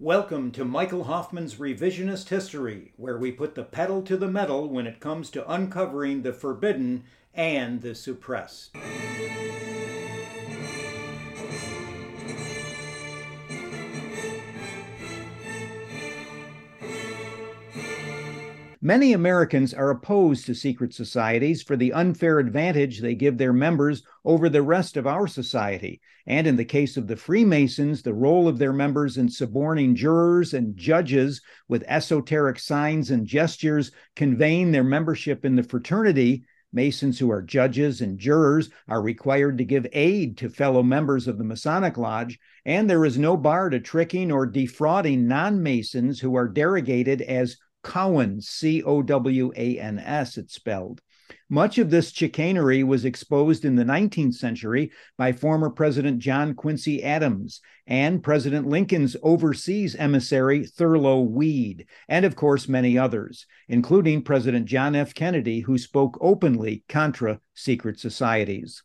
Welcome to Michael Hoffman's Revisionist History, where we put the pedal to the metal when it comes to uncovering the forbidden and the suppressed. Many Americans are opposed to secret societies for the unfair advantage they give their members over the rest of our society. And in the case of the Freemasons, the role of their members in suborning jurors and judges with esoteric signs and gestures conveying their membership in the fraternity. Masons who are judges and jurors are required to give aid to fellow members of the Masonic Lodge, and there is no bar to tricking or defrauding non Masons who are derogated as Cowans, C O W A N S, it's spelled. Much of this chicanery was exposed in the 19th century by former President John Quincy Adams and President Lincoln's overseas emissary Thurlow Weed, and of course many others, including President John F. Kennedy, who spoke openly contra secret societies.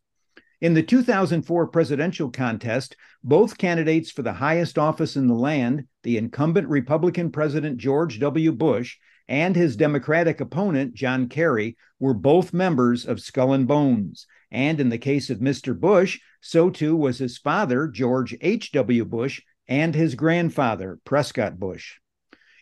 In the 2004 presidential contest, both candidates for the highest office in the land, the incumbent Republican President George W. Bush and his Democratic opponent, John Kerry, were both members of Skull and Bones. And in the case of Mr. Bush, so too was his father, George H.W. Bush, and his grandfather, Prescott Bush.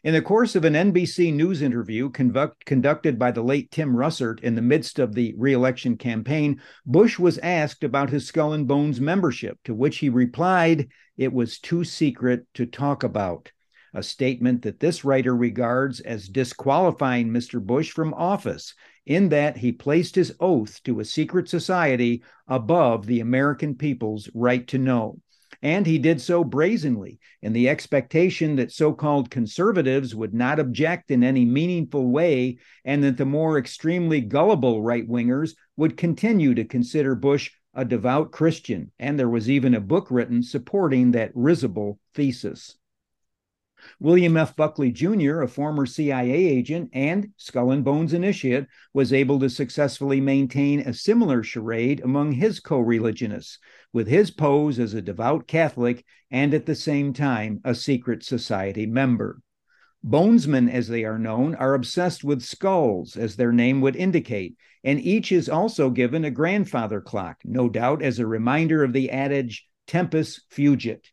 In the course of an NBC News interview conduct, conducted by the late Tim Russert in the midst of the reelection campaign, Bush was asked about his Skull and Bones membership, to which he replied, It was too secret to talk about. A statement that this writer regards as disqualifying Mr. Bush from office, in that he placed his oath to a secret society above the American people's right to know. And he did so brazenly in the expectation that so called conservatives would not object in any meaningful way, and that the more extremely gullible right wingers would continue to consider Bush a devout Christian. And there was even a book written supporting that risible thesis. William F. Buckley Jr., a former CIA agent and Skull and Bones initiate, was able to successfully maintain a similar charade among his co religionists, with his pose as a devout Catholic and at the same time a secret society member. Bonesmen, as they are known, are obsessed with skulls, as their name would indicate, and each is also given a grandfather clock, no doubt as a reminder of the adage tempus fugit.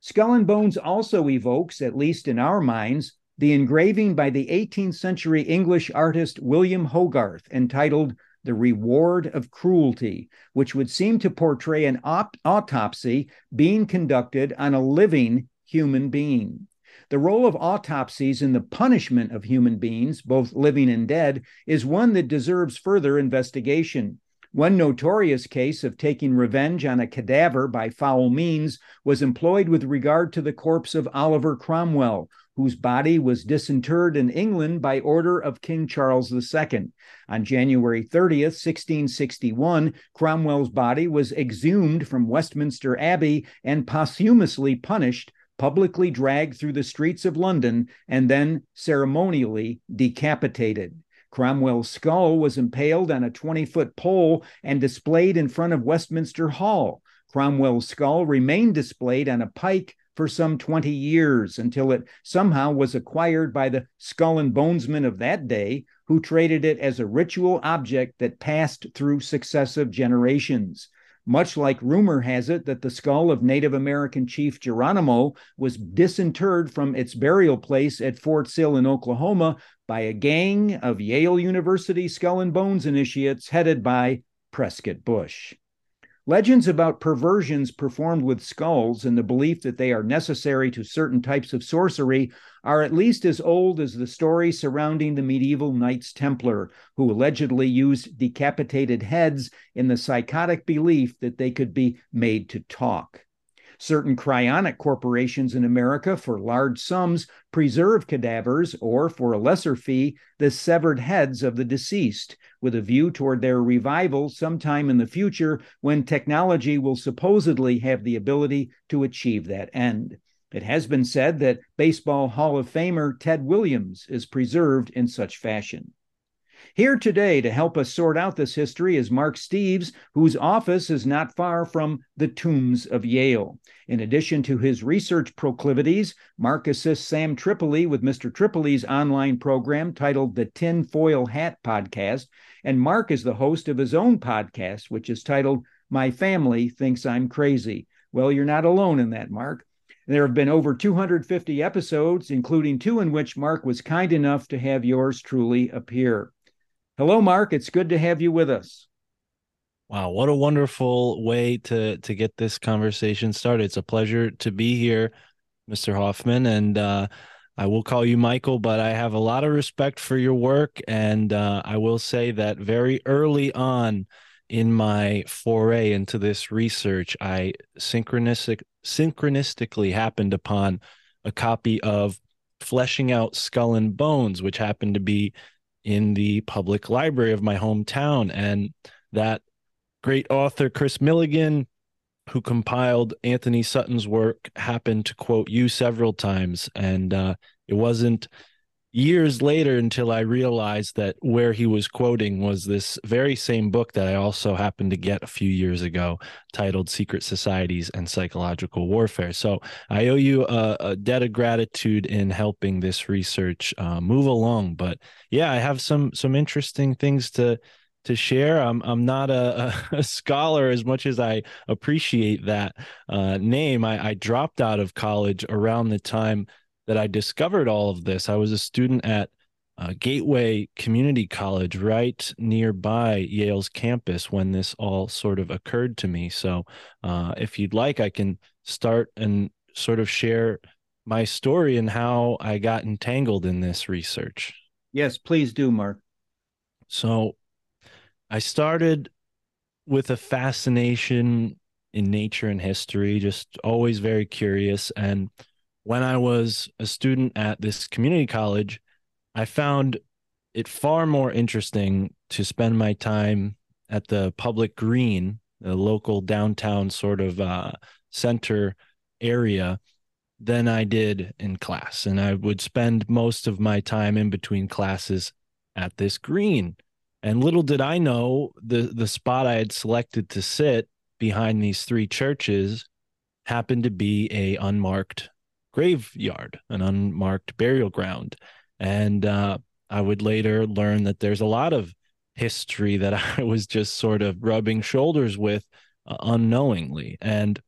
Skull and Bones also evokes, at least in our minds, the engraving by the 18th century English artist William Hogarth entitled The Reward of Cruelty, which would seem to portray an op- autopsy being conducted on a living human being. The role of autopsies in the punishment of human beings, both living and dead, is one that deserves further investigation. One notorious case of taking revenge on a cadaver by foul means was employed with regard to the corpse of Oliver Cromwell, whose body was disinterred in England by order of King Charles II. On January 30th, 1661, Cromwell's body was exhumed from Westminster Abbey and posthumously punished, publicly dragged through the streets of London, and then ceremonially decapitated. Cromwell's skull was impaled on a 20 foot pole and displayed in front of Westminster Hall. Cromwell's skull remained displayed on a pike for some 20 years until it somehow was acquired by the skull and bonesmen of that day, who traded it as a ritual object that passed through successive generations much like rumor has it that the skull of Native American Chief Geronimo was disinterred from its burial place at Fort Sill in Oklahoma by a gang of Yale University skull and bones initiates headed by Prescott Bush. Legends about perversions performed with skulls and the belief that they are necessary to certain types of sorcery are at least as old as the story surrounding the medieval Knights Templar, who allegedly used decapitated heads in the psychotic belief that they could be made to talk. Certain cryonic corporations in America, for large sums, preserve cadavers or, for a lesser fee, the severed heads of the deceased, with a view toward their revival sometime in the future when technology will supposedly have the ability to achieve that end. It has been said that Baseball Hall of Famer Ted Williams is preserved in such fashion. Here today to help us sort out this history is Mark Steeves, whose office is not far from the tombs of Yale. In addition to his research proclivities, Mark assists Sam Tripoli with Mr. Tripoli's online program titled the Tin Foil Hat Podcast. And Mark is the host of his own podcast, which is titled My Family Thinks I'm Crazy. Well, you're not alone in that, Mark. There have been over 250 episodes, including two in which Mark was kind enough to have yours truly appear. Hello, Mark. It's good to have you with us. Wow, what a wonderful way to to get this conversation started. It's a pleasure to be here, Mr. Hoffman, and uh, I will call you Michael, but I have a lot of respect for your work, and uh, I will say that very early on in my foray into this research, I synchronistic synchronistically happened upon a copy of Fleshing Out Skull and Bones, which happened to be in the public library of my hometown. And that great author, Kris Millegan, who compiled Anthony Sutton's work, happened to quote you several times. And uh, it wasn't years later until I realized that where he was quoting was this very same book that I also happened to get a few years ago titled Secret Societies and Psychological Warfare. So I owe you a, a debt of gratitude in helping this research uh, move along. But yeah, I have some some interesting things to to share. I'm I'm not a, a, scholar as much as I appreciate that uh, name. I, I dropped out of college around the time that I discovered all of this. I was a student at uh, Gateway Community College, right nearby Yale's campus, when this all sort of occurred to me. So, uh, if you'd like, I can start and sort of share my story and how I got entangled in this research. Yes, please do, Mark. So, I started with a fascination in nature and history, just always very curious. And when I was a student at this community college, I found it far more interesting to spend my time at the public green, the local downtown sort of uh, center area, than I did in class. And I would spend most of my time in between classes at this green. And little did I know the the spot I had selected to sit behind these three churches happened to be a unmarked graveyard, an unmarked burial ground. And uh, I would later learn that there's a lot of history that I was just sort of rubbing shoulders with uh, unknowingly. And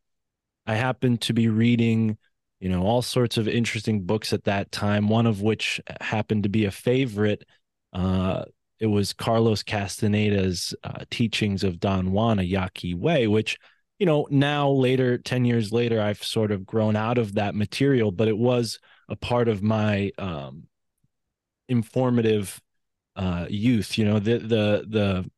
I happened to be reading, you know, all sorts of interesting books at that time, one of which happened to be a favorite. Uh, it was Carlos Castaneda's uh, teachings of Don Juan, a Yaqui way, which you know, now later, 10 years later, I've sort of grown out of that material, but it was a part of my um, informative uh, youth, you know, the, the, the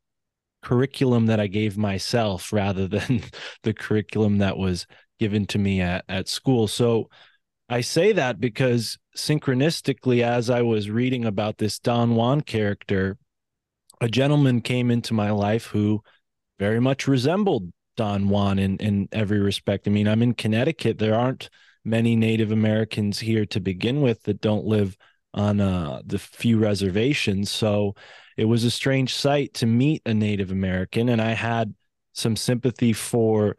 curriculum that I gave myself rather than the curriculum that was given to me at, at school. So I say that because synchronistically, as I was reading about this Don Juan character, a gentleman came into my life who very much resembled Don Juan in in every respect. I mean, I'm in Connecticut. There aren't many Native Americans here to begin with that don't live on uh, the few reservations. So it was a strange sight to meet a Native American, and I had some sympathy for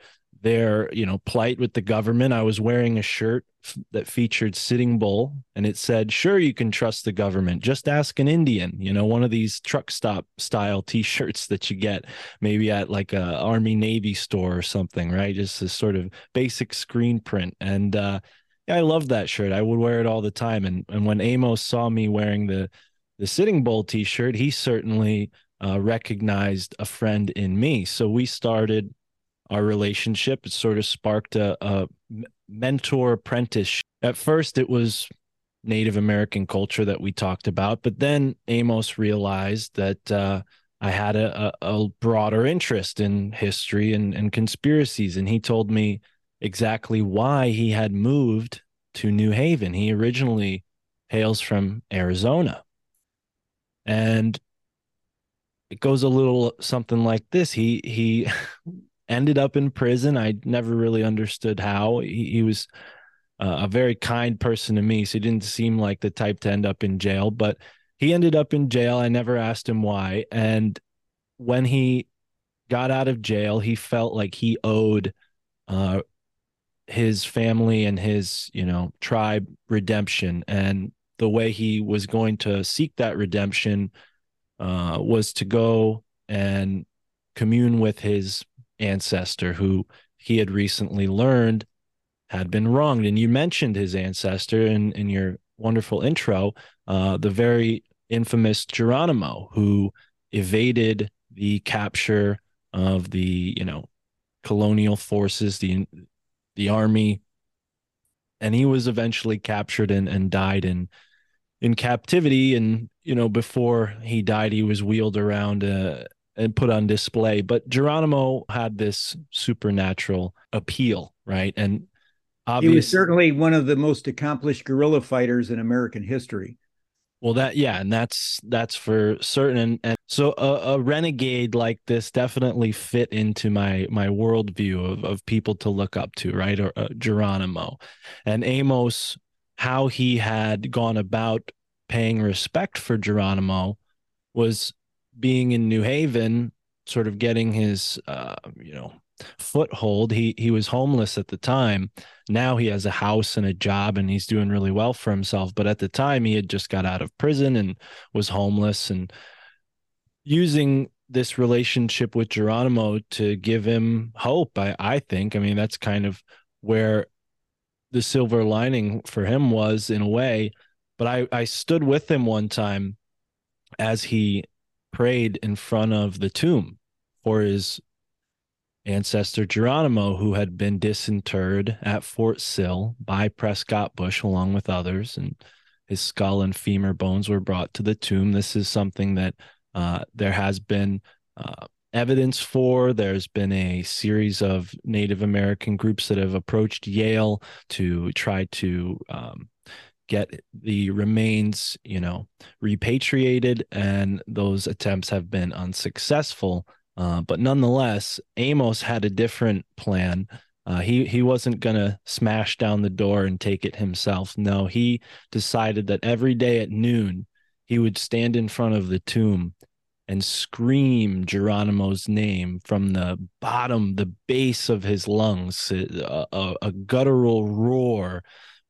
their you know plight with the government. I was wearing a shirt that featured Sitting Bull, and it said, "Sure, you can trust the government. Just ask an Indian." You know, one of these truck stop style T-shirts that you get maybe at like a Army Navy store or something, right? Just this sort of basic screen print, and uh, yeah, I loved that shirt. I would wear it all the time. And and when Amos saw me wearing the the Sitting Bull T-shirt, he certainly uh, recognized a friend in me. So we started our relationship. It sort of sparked a, a mentor apprentice. At first, it was Native American culture that we talked about, but then Amos realized that uh, I had a, a, broader interest in history and, and conspiracies, and he told me exactly why he had moved to New Haven. He originally hails from Arizona. And it goes a little something like this. He he ended up in prison. I never really understood how. He, he was uh, a very kind person to me, so he didn't seem like the type to end up in jail. But he ended up in jail. I never asked him why. And when he got out of jail, he felt like he owed uh, his family and his, you know, tribe redemption. And the way he was going to seek that redemption uh, was to go and commune with his ancestor who he had recently learned had been wronged. And you mentioned his ancestor in, in your wonderful intro, uh, the very infamous Geronimo, who evaded the capture of the, you know, colonial forces, the the army, and he was eventually captured and, and died in in captivity. And you know, before he died, he was wheeled around uh, and put on display. But Geronimo had this supernatural appeal, right? And obviously, he was certainly one of the most accomplished guerrilla fighters in American history. Well, that yeah, and that's that's for certain. And, and so a, a, renegade like this definitely fit into my my worldview of of people to look up to, right? Or uh, Geronimo, and Amos, how he had gone about paying respect for Geronimo was being in New Haven, sort of getting his uh, you know foothold. He he was homeless at the time. Now he has a house and a job and he's doing really well for himself. But at the time he had just got out of prison and was homeless and using this relationship with Geronimo to give him hope. I, I think. I mean, that's kind of where the silver lining for him was in a way. But I, I stood with him one time as he prayed in front of the tomb for his ancestor Geronimo, who had been disinterred at Fort Sill by Prescott Bush, along with others, and his skull and femur bones were brought to the tomb. This is something that uh, there has been uh, evidence for. There's been a series of Native American groups that have approached Yale to try to um, get the remains, you know, repatriated, and those attempts have been unsuccessful. Uh, but nonetheless, Amos had a different plan. Uh, he he wasn't gonna smash down the door and take it himself. No, he decided that every day at noon he would stand in front of the tomb and scream Geronimo's name from the bottom, the base of his lungs, a, a, a guttural roar,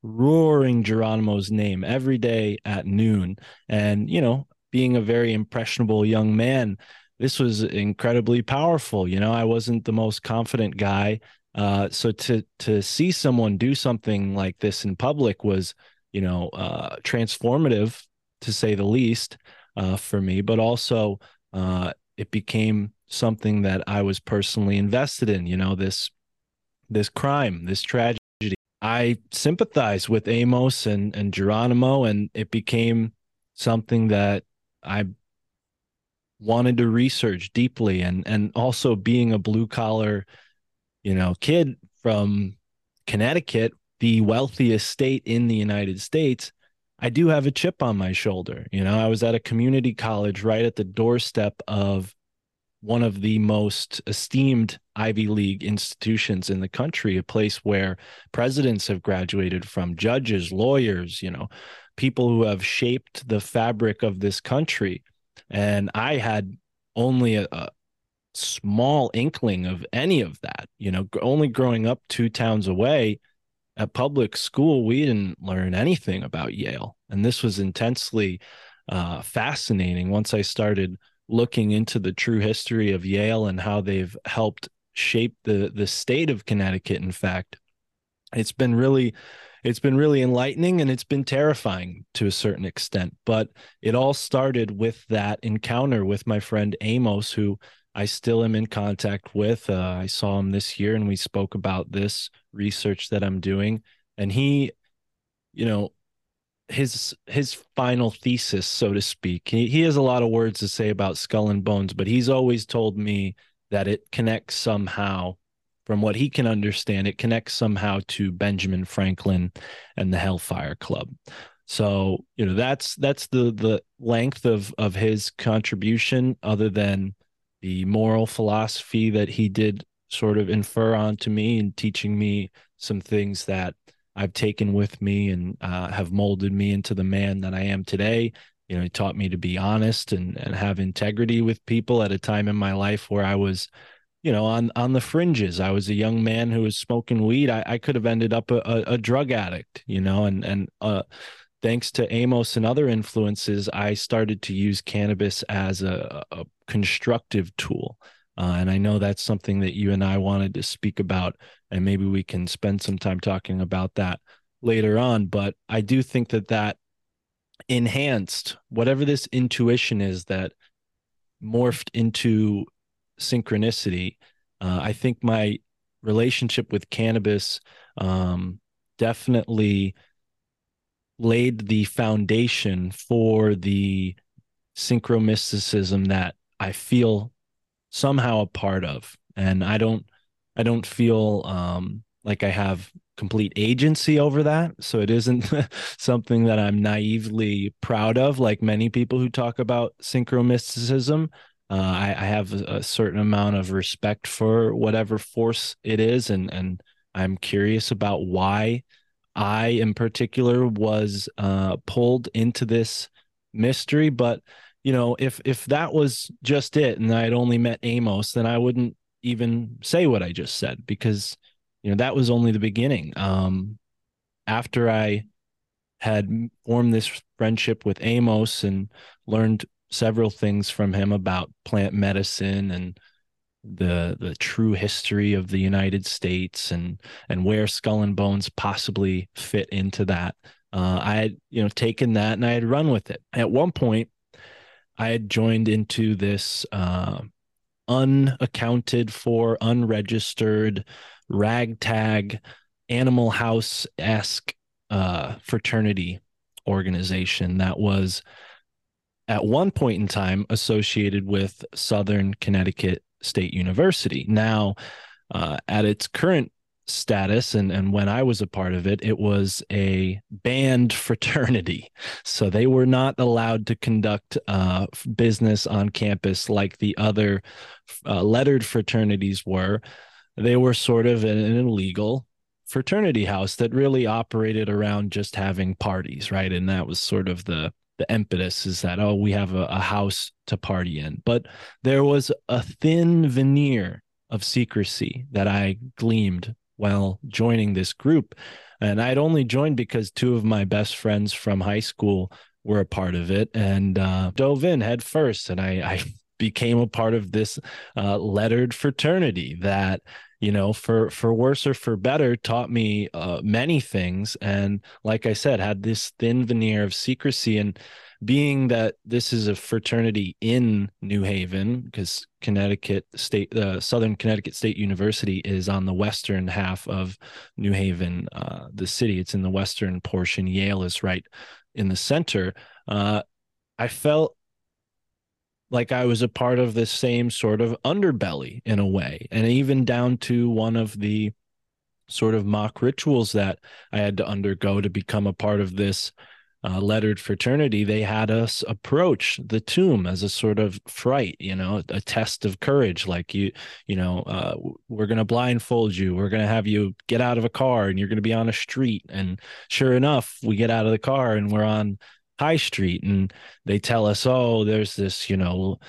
roaring Geronimo's name every day at noon. And you know, being a very impressionable young man this was incredibly powerful. You know, I wasn't the most confident guy. Uh, so to to see someone do something like this in public was, you know, uh, transformative to say the least uh, for me. But also, uh, it became something that I was personally invested in. You know, this this crime, this tragedy. I sympathize with Amos and and Geronimo, and it became something that I wanted to research deeply and and also being a blue collar you know kid from Connecticut the wealthiest state in the United States I do have a chip on my shoulder. You know I was at a community college right at the doorstep of one of the most esteemed Ivy League institutions in the country, a place where presidents have graduated from, judges, lawyers, you know, people who have shaped the fabric of this country and I had only a, a small inkling of any of that. You know, only growing up two towns away at public school, we didn't learn anything about Yale, and this was intensely uh, fascinating. Once I started looking into the true history of Yale and how they've helped shape the the state of Connecticut, in fact, it's been really it's been really enlightening and it's been terrifying to a certain extent. But it all started with that encounter with my friend Amos, who I still am in contact with. Uh, I saw him this year and we spoke about this research that I'm doing. And he, you know, his his final thesis, so to speak. He, he has a lot of words to say about skull and bones, but he's always told me that it connects somehow from what he can understand, it connects somehow to Benjamin Franklin and the Hellfire Club. So, you know, that's that's the the length of of his contribution, other than the moral philosophy that he did sort of infer onto me and teaching me some things that I've taken with me and uh, have molded me into the man that I am today. you know, he taught me to be honest and, and have integrity with people at a time in my life where I was, you know, on, on the fringes. I was a young man who was smoking weed. I, I could have ended up a, a, a drug addict, you know, and, and, uh, thanks to Amos and other influences, I started to use cannabis as a, a constructive tool. Uh, and I know that's something that you and I wanted to speak about, and maybe we can spend some time talking about that later on. But I do think that that enhanced whatever this intuition is that morphed into synchronicity. Uh, I think my relationship with cannabis um, definitely laid the foundation for the synchromysticism that I feel somehow a part of. And I don't I don't feel um, like I have complete agency over that. So it isn't something that I'm naively proud of, like many people who talk about synchromysticism. Uh, I, I, have a, a, certain amount of respect for whatever force it is, and and I'm curious about why I, in particular, was uh, pulled into this mystery. But you know, if if that was just it, and I'd only met Amos, then I wouldn't even say what I just said because you know that was only the beginning um after i had formed this friendship with amos and learned several things from him about plant medicine and the the true history of the United States and and where skull and bones possibly fit into that. Uh, I had you know taken that and I had run with it. At one point, I had joined into this uh, unaccounted for, unregistered ragtag animal house esque uh, fraternity organization that was at one point in time associated with Southern Connecticut State University. Now, uh, at its current status and, and when I was a part of it, it was a banned fraternity. So they were not allowed to conduct uh, business on campus like the other uh, lettered fraternities were they were sort of an, an illegal fraternity house that really operated around just having parties, right? And that was sort of the the impetus is that oh we have a, a house to party in but there was a thin veneer of secrecy that i gleamed while joining this group. And i'd only joined because two of my best friends from high school were a part of it and uh, dove in head first. And i, I became a part of this uh, lettered fraternity that you know for for worse or for better taught me uh, many things. And like i said had this thin veneer of secrecy. And being that this is a fraternity in new haven because connecticut state uh, southern connecticut state university is on the western half of new haven uh, the city. It's in the western portion. Yale is right in the center. Uh, i felt like I was a part of this same sort of underbelly in a way. And even down to one of the sort of mock rituals that I had to undergo to become a part of this uh, lettered fraternity, they had us approach the tomb as a sort of fright, you know, a test of courage. Like you, you know, uh, we're going to blindfold you. We're going to have you get out of a car and you're going to be on a street. And sure enough, we get out of the car and we're on High Street, and they tell us, oh, there's this, you know,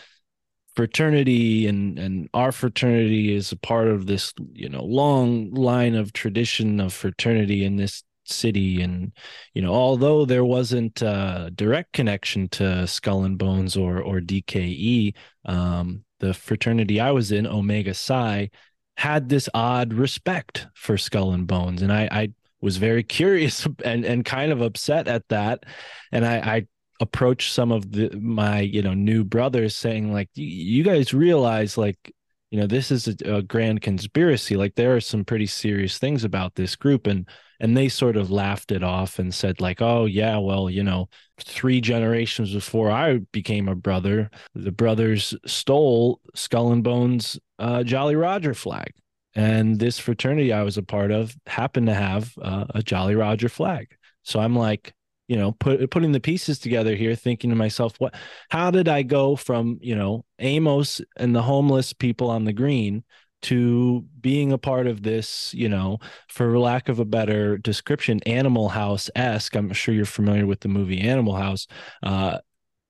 fraternity and and our fraternity is a part of this you know long line of tradition of fraternity in this city. And you know although there wasn't a direct connection to skull and bones or or dke um, the fraternity i was in omega psi had this odd respect for skull and bones. And i i was very curious and and kind of upset at that. And i i approached some of the my you know new brothers saying like you guys realize like you know this is a, a, grand conspiracy. Like there are some pretty serious things about this group. And and they sort of laughed it off and said like oh yeah well you know three generations before i became a brother the brothers stole skull and bones uh, jolly roger flag and this fraternity I was a part of happened to have uh, a Jolly Roger flag. So I'm like, you know, put, putting the pieces together here, thinking to myself, what, how did I go from, you know, Amos and the homeless people on the green to being a part of this, you know, for lack of a better description, Animal House esque. I'm sure you're familiar with the movie Animal House. Uh,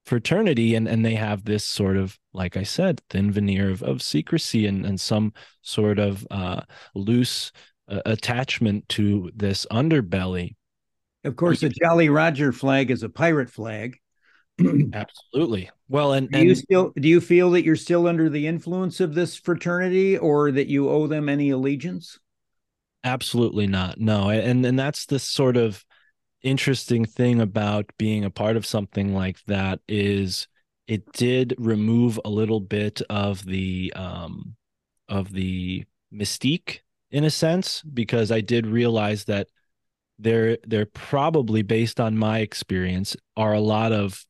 fraternity and and they have this sort of like i said thin veneer of, of secrecy and and some sort of uh, loose uh, attachment to this underbelly. Of course the jolly roger flag is a pirate flag. Absolutely. Well and, do you still do you feel that you're still under the influence of this fraternity or that you owe them any allegiance? Absolutely not. No and and that's the sort of interesting thing about being a part of something like that is it did remove a little bit of the um of the mystique in a sense because I did realize that there there probably based on my experience are a lot of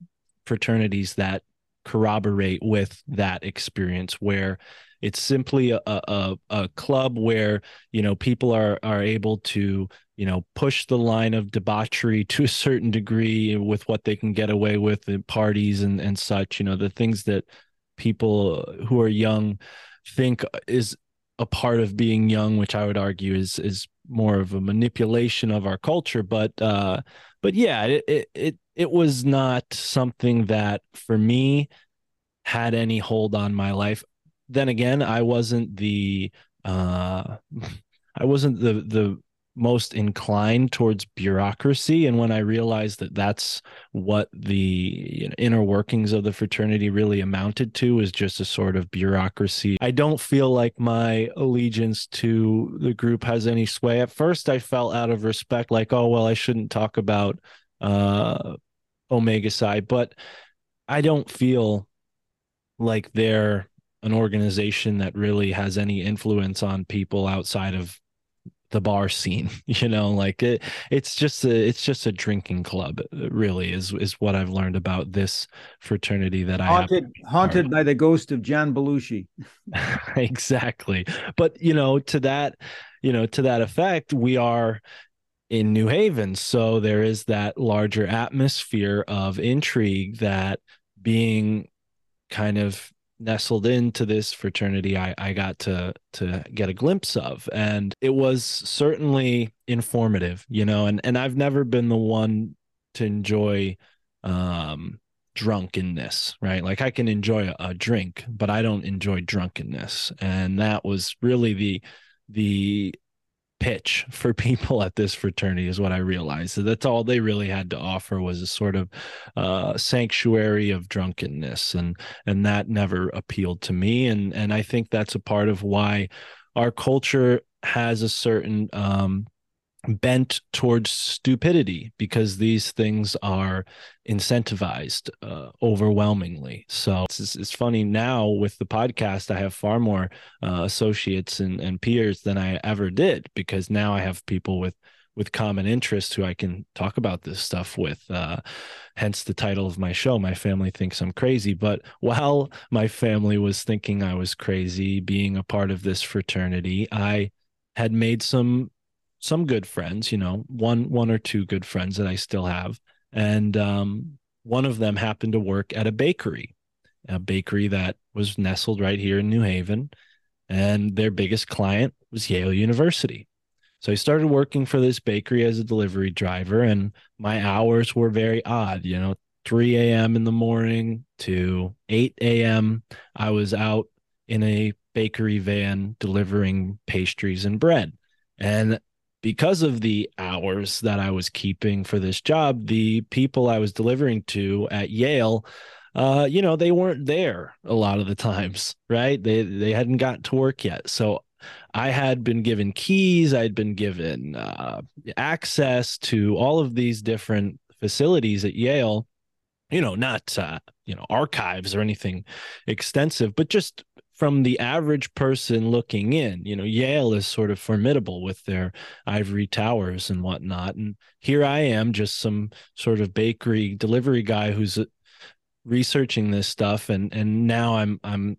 fraternities that corroborate with that experience where it's simply a, a, a club where you know people are are able to you know push the line of debauchery to a certain degree with what they can get away with in parties and and such you know the things that people who are young think is a part of being young which i would argue is is more of a manipulation of our culture. But uh but yeah it it it was not something that for me had any hold on my life. Then again i wasn't the uh i wasn't the the most inclined towards bureaucracy. And when i realized that that's what the inner workings of the fraternity really amounted to is just a sort of bureaucracy. I don't feel like my allegiance to the group has any sway. At first i felt out of respect like oh well i shouldn't talk about uh omega psi. But i don't feel like they're an organization that really has any influence on people outside of the bar scene you know like it it's just a it's just a drinking club really is is what i've learned about this fraternity that haunted, i have haunted by the ghost of john belushi. Exactly. But you know to that you know to that effect we are in new haven so there is that larger atmosphere of intrigue that being kind of nestled into this fraternity I, I got to to get a glimpse of. And it was certainly informative you know and and I've never been the one to enjoy um drunkenness right? Like I can enjoy a, a drink but I don't enjoy drunkenness. And that was really the the pitch for people at this fraternity is what I realized. So that's all they really had to offer was a sort of uh, sanctuary of drunkenness, and and that never appealed to me. And and I think that's a part of why our culture has a certain um, bent towards stupidity because these things are incentivized uh, overwhelmingly. So it's, it's, funny now with the podcast, I have far more uh, associates and, and peers than I ever did because now I have people with with common interests who I can talk about this stuff with. Uh, hence the title of my show. My family thinks I'm crazy. But while my family was thinking I was crazy being a part of this fraternity, I had made some some good friends, you know, one one or two good friends that I still have, and um, one of them happened to work at a bakery, a bakery that was nestled right here in New Haven, and their biggest client was Yale University. So I started working for this bakery as a delivery driver, and my hours were very odd. You know, 3 a.m. in the morning to 8 a.m. I was out in a bakery van delivering pastries and bread. And because of the hours that I was keeping for this job, the people I was delivering to at Yale, uh, you know, they weren't there a lot of the times, right? They they hadn't gotten to work yet. So I had been given keys, I'd been given uh, access to all of these different facilities at Yale. You know, not uh, you know archives or anything extensive, but just from the average person looking in, you know, Yale is sort of formidable with their ivory towers and whatnot. And here I am, just some sort of bakery delivery guy who's uh, researching this stuff, and and now I'm I'm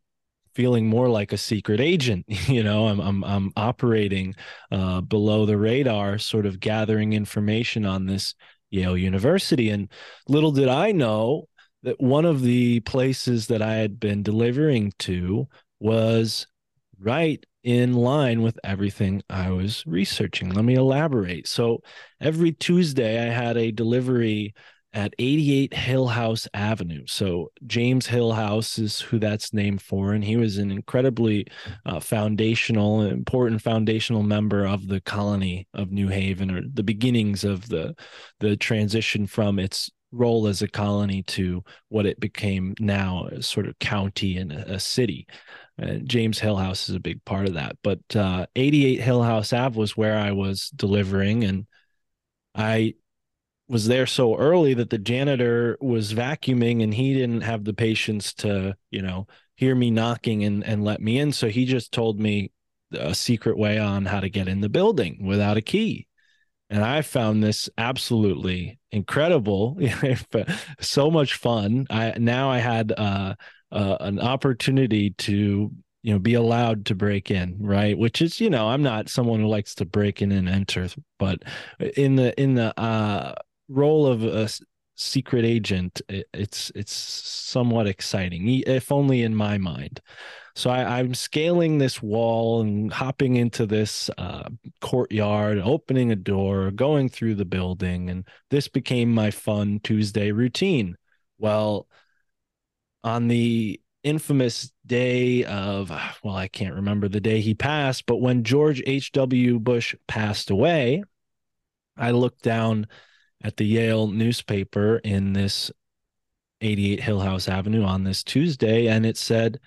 feeling more like a secret agent. You know, I'm I'm I'm operating uh, below the radar, sort of gathering information on this Yale University. And little did I know that one of the places that I had been delivering to was right in line with everything I was researching. Let me elaborate. So every Tuesday, I had a delivery at 88 Hillhouse Avenue. So James Hillhouse is who that's named for, and he was an incredibly uh, foundational, important foundational member of the colony of New Haven, or the beginnings of the the transition from its role as a colony to what it became now, sort of county and a city. And James Hillhouse is a big part of that. But uh, 88 Hillhouse Ave was where I was delivering, and I was there so early that the janitor was vacuuming and he didn't have the patience to, you know, hear me knocking and, and let me in. So he just told me a secret way on how to get in the building without a key. And I found this absolutely incredible, so much fun. I now I had uh, uh, an opportunity to you know be allowed to break in right? Which is you know i'm not someone who likes to break in and enter but in the in the uh role of a secret agent it's it's somewhat exciting if only in my mind. So I, am scaling this wall and hopping into this uh, courtyard opening a door going through the building and this became my fun tuesday routine. Well on the infamous day of well i can't remember the day he passed but when george h.w bush passed away i looked down at the Yale newspaper in this 88 Hillhouse Avenue on this Tuesday, and it said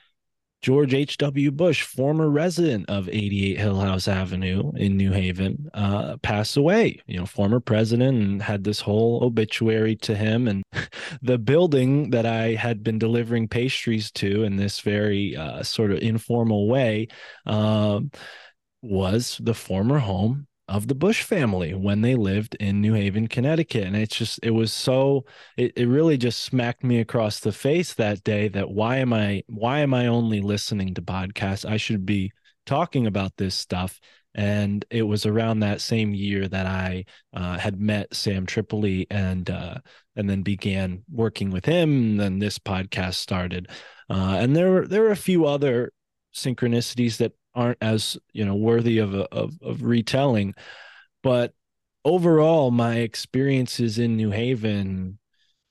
George H.W. Bush, former resident of 88 Hillhouse Avenue in New Haven, uh, passed away. You know, former president, and had this whole obituary to him. And the building that I had been delivering pastries to in this very uh, sort of informal way um, was the former home of the Bush family when they lived in New Haven, Connecticut. And it's just, it was so, it, it really just smacked me across the face that day that why am I, why am I only listening to podcasts? I should be talking about this stuff. And it was around that same year that I uh, had met Sam Tripoli and, uh, and then began working with him. And then this podcast started. Uh, and there were, there were a few other synchronicities that aren't as you know worthy of a, of of retelling but overall my experiences in New Haven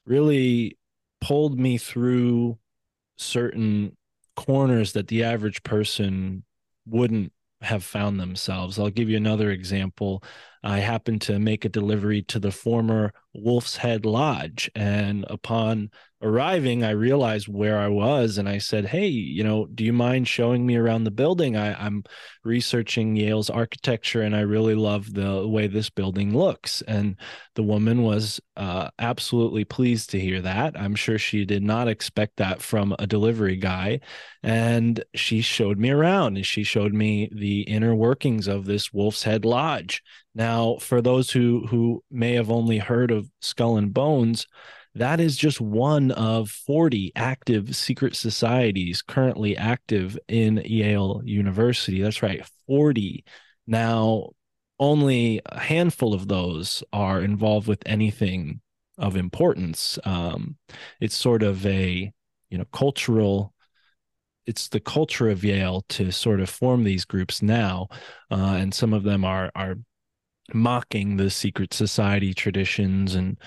really pulled me through certain corners that the average person wouldn't have found themselves. I'll give you another example. I happened to make a delivery to the former Wolf's Head Lodge. And upon arriving, I realized where I was and I said, Hey, you know, do you mind showing me around the building? I, am researching Yale's architecture and I really love the way this building looks. And the woman was uh, absolutely pleased to hear that. I'm sure she did not expect that from a delivery guy. And she showed me around and she showed me the inner workings of this Wolf's Head Lodge. Now, for those who who may have only heard of Skull and Bones, that is just one of 40 active secret societies currently active in Yale University. That's right, 40. Now, only a handful of those are involved with anything of importance. Um, it's sort of a you know cultural it's the culture of Yale to sort of form these groups now, uh, and some of them are are mocking the secret society traditions and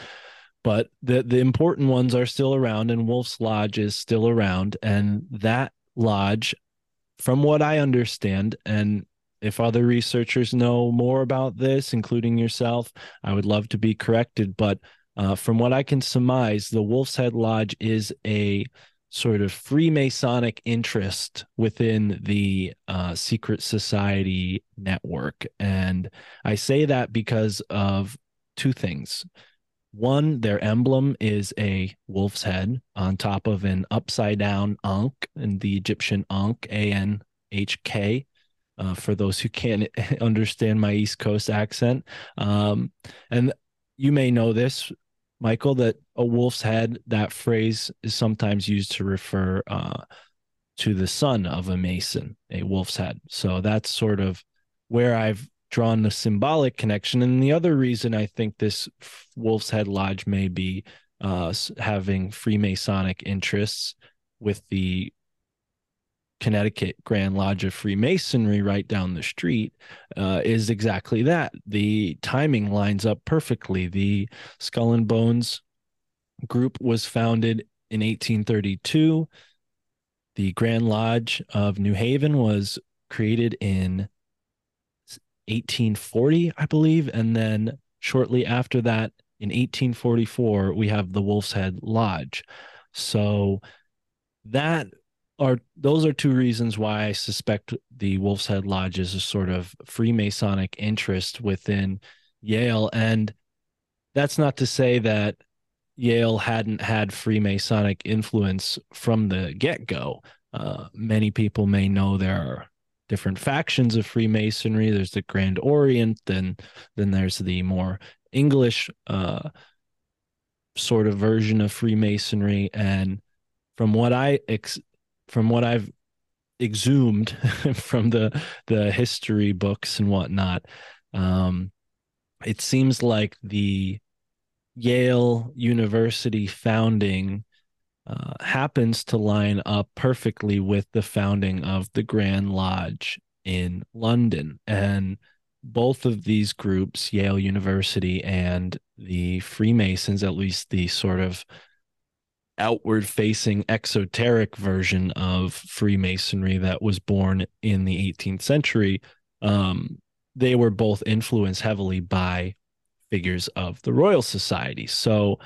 but the the important ones are still around and Wolf's Lodge is still around. And that lodge from what I understand and if other researchers know more about this including yourself I would love to be corrected. But uh, from what I can surmise the Wolf's Head Lodge is a sort of Freemasonic interest within the uh, secret society network. And I say that because of two things. One, their emblem is a wolf's head on top of an upside down ankh, and the Egyptian ankh, A N H K. Uh, for those who can't understand my East Coast accent. Um, and you may know this Michael, that a wolf's head, that phrase is sometimes used to refer uh, to the son of a Mason, a wolf's head. So that's sort of where I've drawn the symbolic connection. And the other reason I think this wolf's head lodge may be uh, having Freemasonic interests with the Connecticut Grand Lodge of Freemasonry right down the street uh, is exactly that. The timing lines up perfectly. The Skull and Bones group was founded in 1832. The Grand Lodge of New Haven was created in 1840, I believe. And then shortly after that, in 1844, we have the Wolf's Head Lodge. So that are those are two reasons why I suspect the Wolf's Head Lodge is a sort of Freemasonic interest within Yale. And that's not to say that Yale hadn't had Freemasonic influence from the get go. Uh, many people may know there are different factions of Freemasonry. There's the Grand Orient, then then there's the more English uh, sort of version of Freemasonry. And from what I ex- from what I've exhumed from the the history books and whatnot, um, it seems like the Yale University founding uh, happens to line up perfectly with the founding of the Grand Lodge in London. And both of these groups, Yale University and the Freemasons, at least the sort of outward facing exoteric version of Freemasonry that was born in the 18th century, um, they were both influenced heavily by figures of the Royal Society. So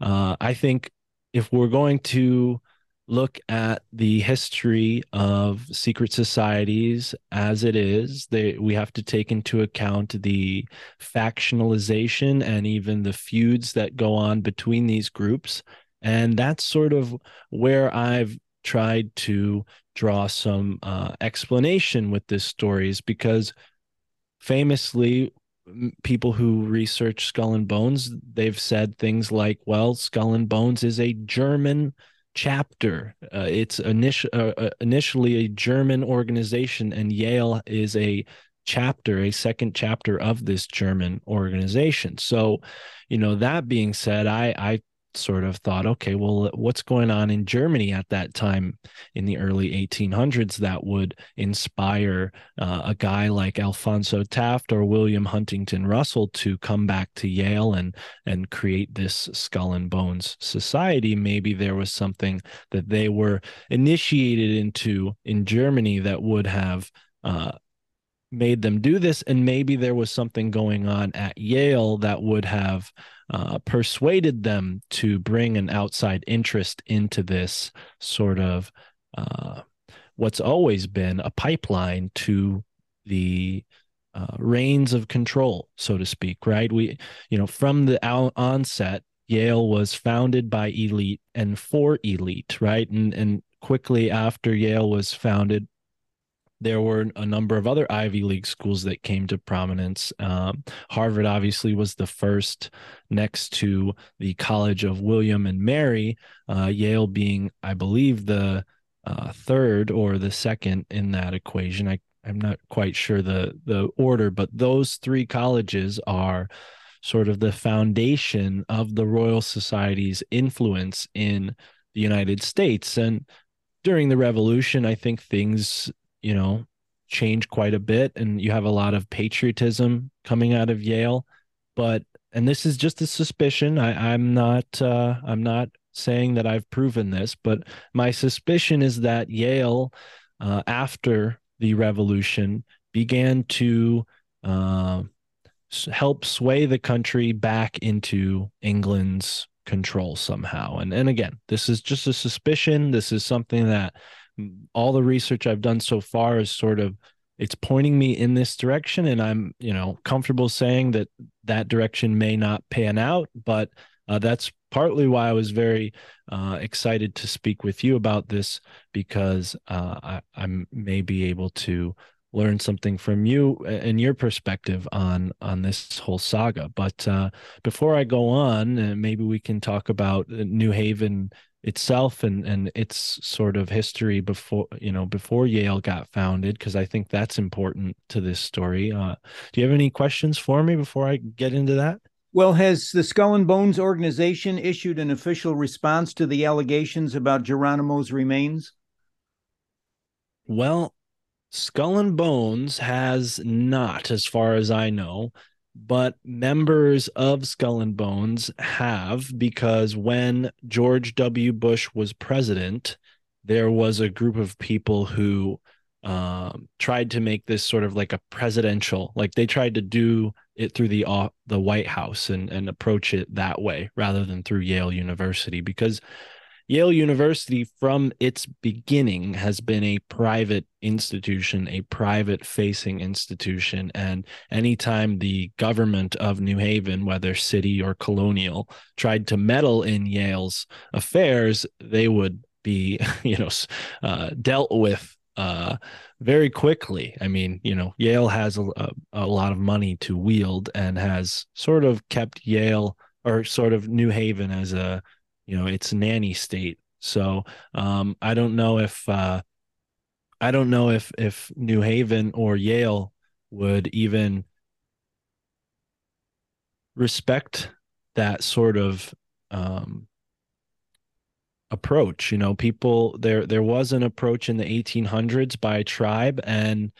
uh, I think if we're going to look at the history of secret societies as it is they we have to take into account the factionalization and even the feuds that go on between these groups and that's sort of where i've tried to draw some uh, explanation with this stories because famously people who research skull and bones they've said things like well skull and bones is a german chapter. Uh, it's initial, uh, uh, initially a german organization and yale is a chapter a second chapter of this german organization. So you know that being said i i sort of thought, okay, well, what's going on in Germany at that time in the early 1800s that would inspire uh, a guy like Alphonso Taft or William Huntington Russell to come back to Yale and and create this Skull and Bones Society? Maybe there was something that they were initiated into in Germany that would have. Uh, made them do this and maybe there was something going on at Yale that would have uh, persuaded them to bring an outside interest into this sort of uh, what's always been a pipeline to the uh, reins of control, so to speak, right? We, you know, from the onset, Yale was founded by elite and for elite, right? And and quickly after Yale was founded, there were a number of other Ivy League schools that came to prominence. Um, Harvard obviously was the first, next to the College of William and Mary, uh, Yale being, I believe, the uh, third or the second in that equation. I, I'm not quite sure the the order, but those three colleges are sort of the foundation of the Royal Society's influence in the United States. And during the Revolution, I think things you know, change quite a bit and you have a lot of patriotism coming out of Yale. But and this is just a suspicion. I, I'm not uh I'm not saying that I've proven this, but my suspicion is that Yale, uh, after the revolution, began to uh, help sway the country back into England's control somehow. And and again, this is just a suspicion. This is something that all the research I've done so far is sort of it's pointing me in this direction and I'm, you know, comfortable saying that that direction may not pan out, but uh, that's partly why I was very uh, excited to speak with you about this because uh, I, I may be able to learn something from you and your perspective on on this whole saga. But uh, before I go on, maybe we can talk about New Haven itself and and its sort of history before you know before Yale got founded because I think that's important to this story. Uh, do you have any questions for me before I get into that? Well, has the Skull and Bones organization issued an official response to the allegations about Geronimo's remains? Well, Skull and Bones has not, as far as I know. But members of Skull and Bones have because when George W. Bush was president, there was a group of people who um, tried to make this sort of like a presidential, like they tried to do it through the uh, the White House and and approach it that way rather than through Yale University because Yale University, from its beginning, has been a private institution, a private facing institution. And anytime the government of New Haven, whether city or colonial, tried to meddle in Yale's affairs, they would be, you know, uh, dealt with uh, very quickly. I mean, you know, Yale has a, a, a lot of money to wield and has sort of kept Yale or sort of New Haven as a you know it's nanny state. So um, i don't know if uh, i don't know if if new haven or yale would even respect that sort of um, approach. You know people there there was an approach in the 1800s by tribe and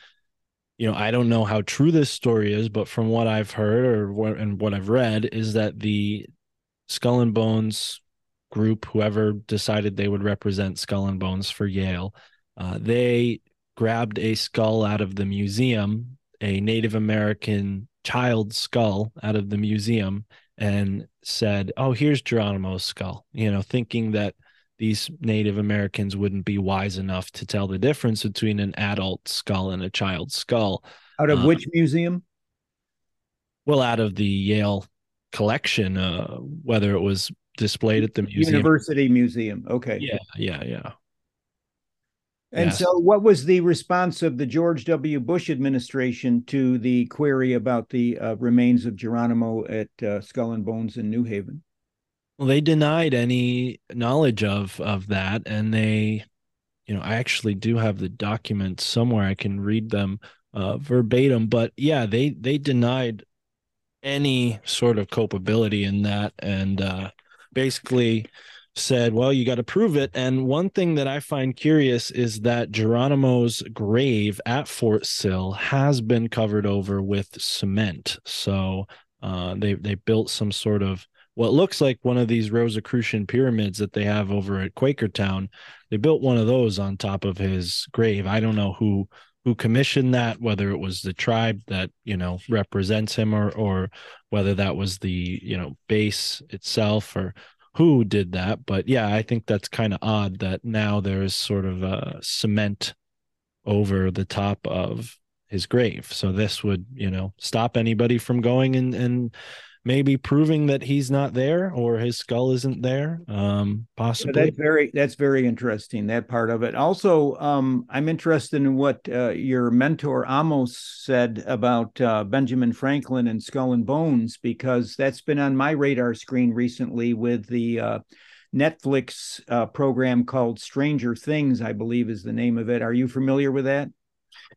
you know i don't know how true this story is but from what i've heard or what and what i've read is that the skull and bones group, whoever decided they would represent Skull and Bones for Yale, uh, they grabbed a skull out of the museum, a Native American child skull out of the museum, and said, "Oh, here's Geronimo's skull." You know, thinking that these Native Americans wouldn't be wise enough to tell the difference between an adult skull and a child skull. Out of um, which museum? Well, out of the Yale collection, uh, whether it was displayed at the museum. University Museum. Okay. Yeah, yeah, yeah. And so, what was the response of the George W. Bush administration to the query about the uh, remains of Geronimo at uh, Skull and Bones in New Haven? Well, they denied any knowledge of of that, and they, you know, I actually do have the documents somewhere. I can read them uh, verbatim, but yeah, they they denied any sort of culpability in that, and uh, basically said, well, you got to prove it. And one thing that I find curious is that Geronimo's grave at Fort Sill has been covered over with cement. So uh, they they built some sort of what looks like one of these Rosicrucian pyramids that they have over at Quakertown. They built one of those on top of his grave. I don't know who who commissioned that, whether it was the tribe that you know represents him, or or whether that was the you know base itself, or who did that. But yeah, I think that's kind of odd that now there's sort of a cement over the top of his grave. So this would you know stop anybody from going and and maybe proving that he's not there or his skull isn't there um possibly yeah, that's very that's very interesting that part of it. Also um i'm interested in what uh, your mentor amos said about uh, benjamin franklin and skull and bones because that's been on my radar screen recently with the uh, netflix uh, program called stranger things i believe is the name of it. Are you familiar with that?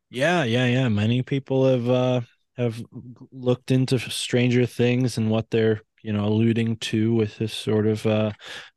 Yeah yeah yeah. Many people have uh have looked into Stranger Things and what they're you know alluding to with this sort of uh,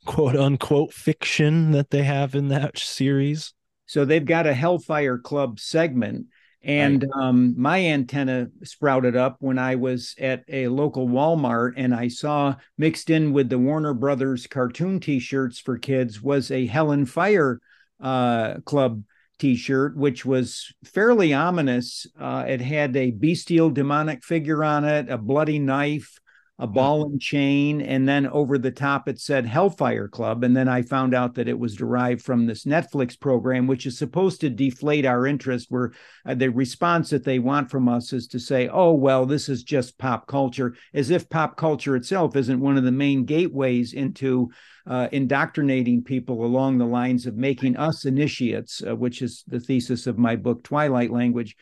quote unquote fiction that they have in that series. So they've got a Hellfire Club segment. And right. um, my antenna sprouted up when I was at a local Walmart and I saw mixed in with the Warner Brothers cartoon t shirts for kids was a Hell and Fire uh, Club t-shirt which was fairly ominous. Uh, it had a bestial demonic figure on it a bloody knife a ball and chain and then over the top it said hellfire club and then i found out that it was derived from this netflix program which is supposed to deflate our interest where uh, the response that they want from us is to say oh well this is just pop culture as if pop culture itself isn't one of the main gateways into uh, indoctrinating people along the lines of making us initiates, uh, which is the thesis of my book, Twilight Language.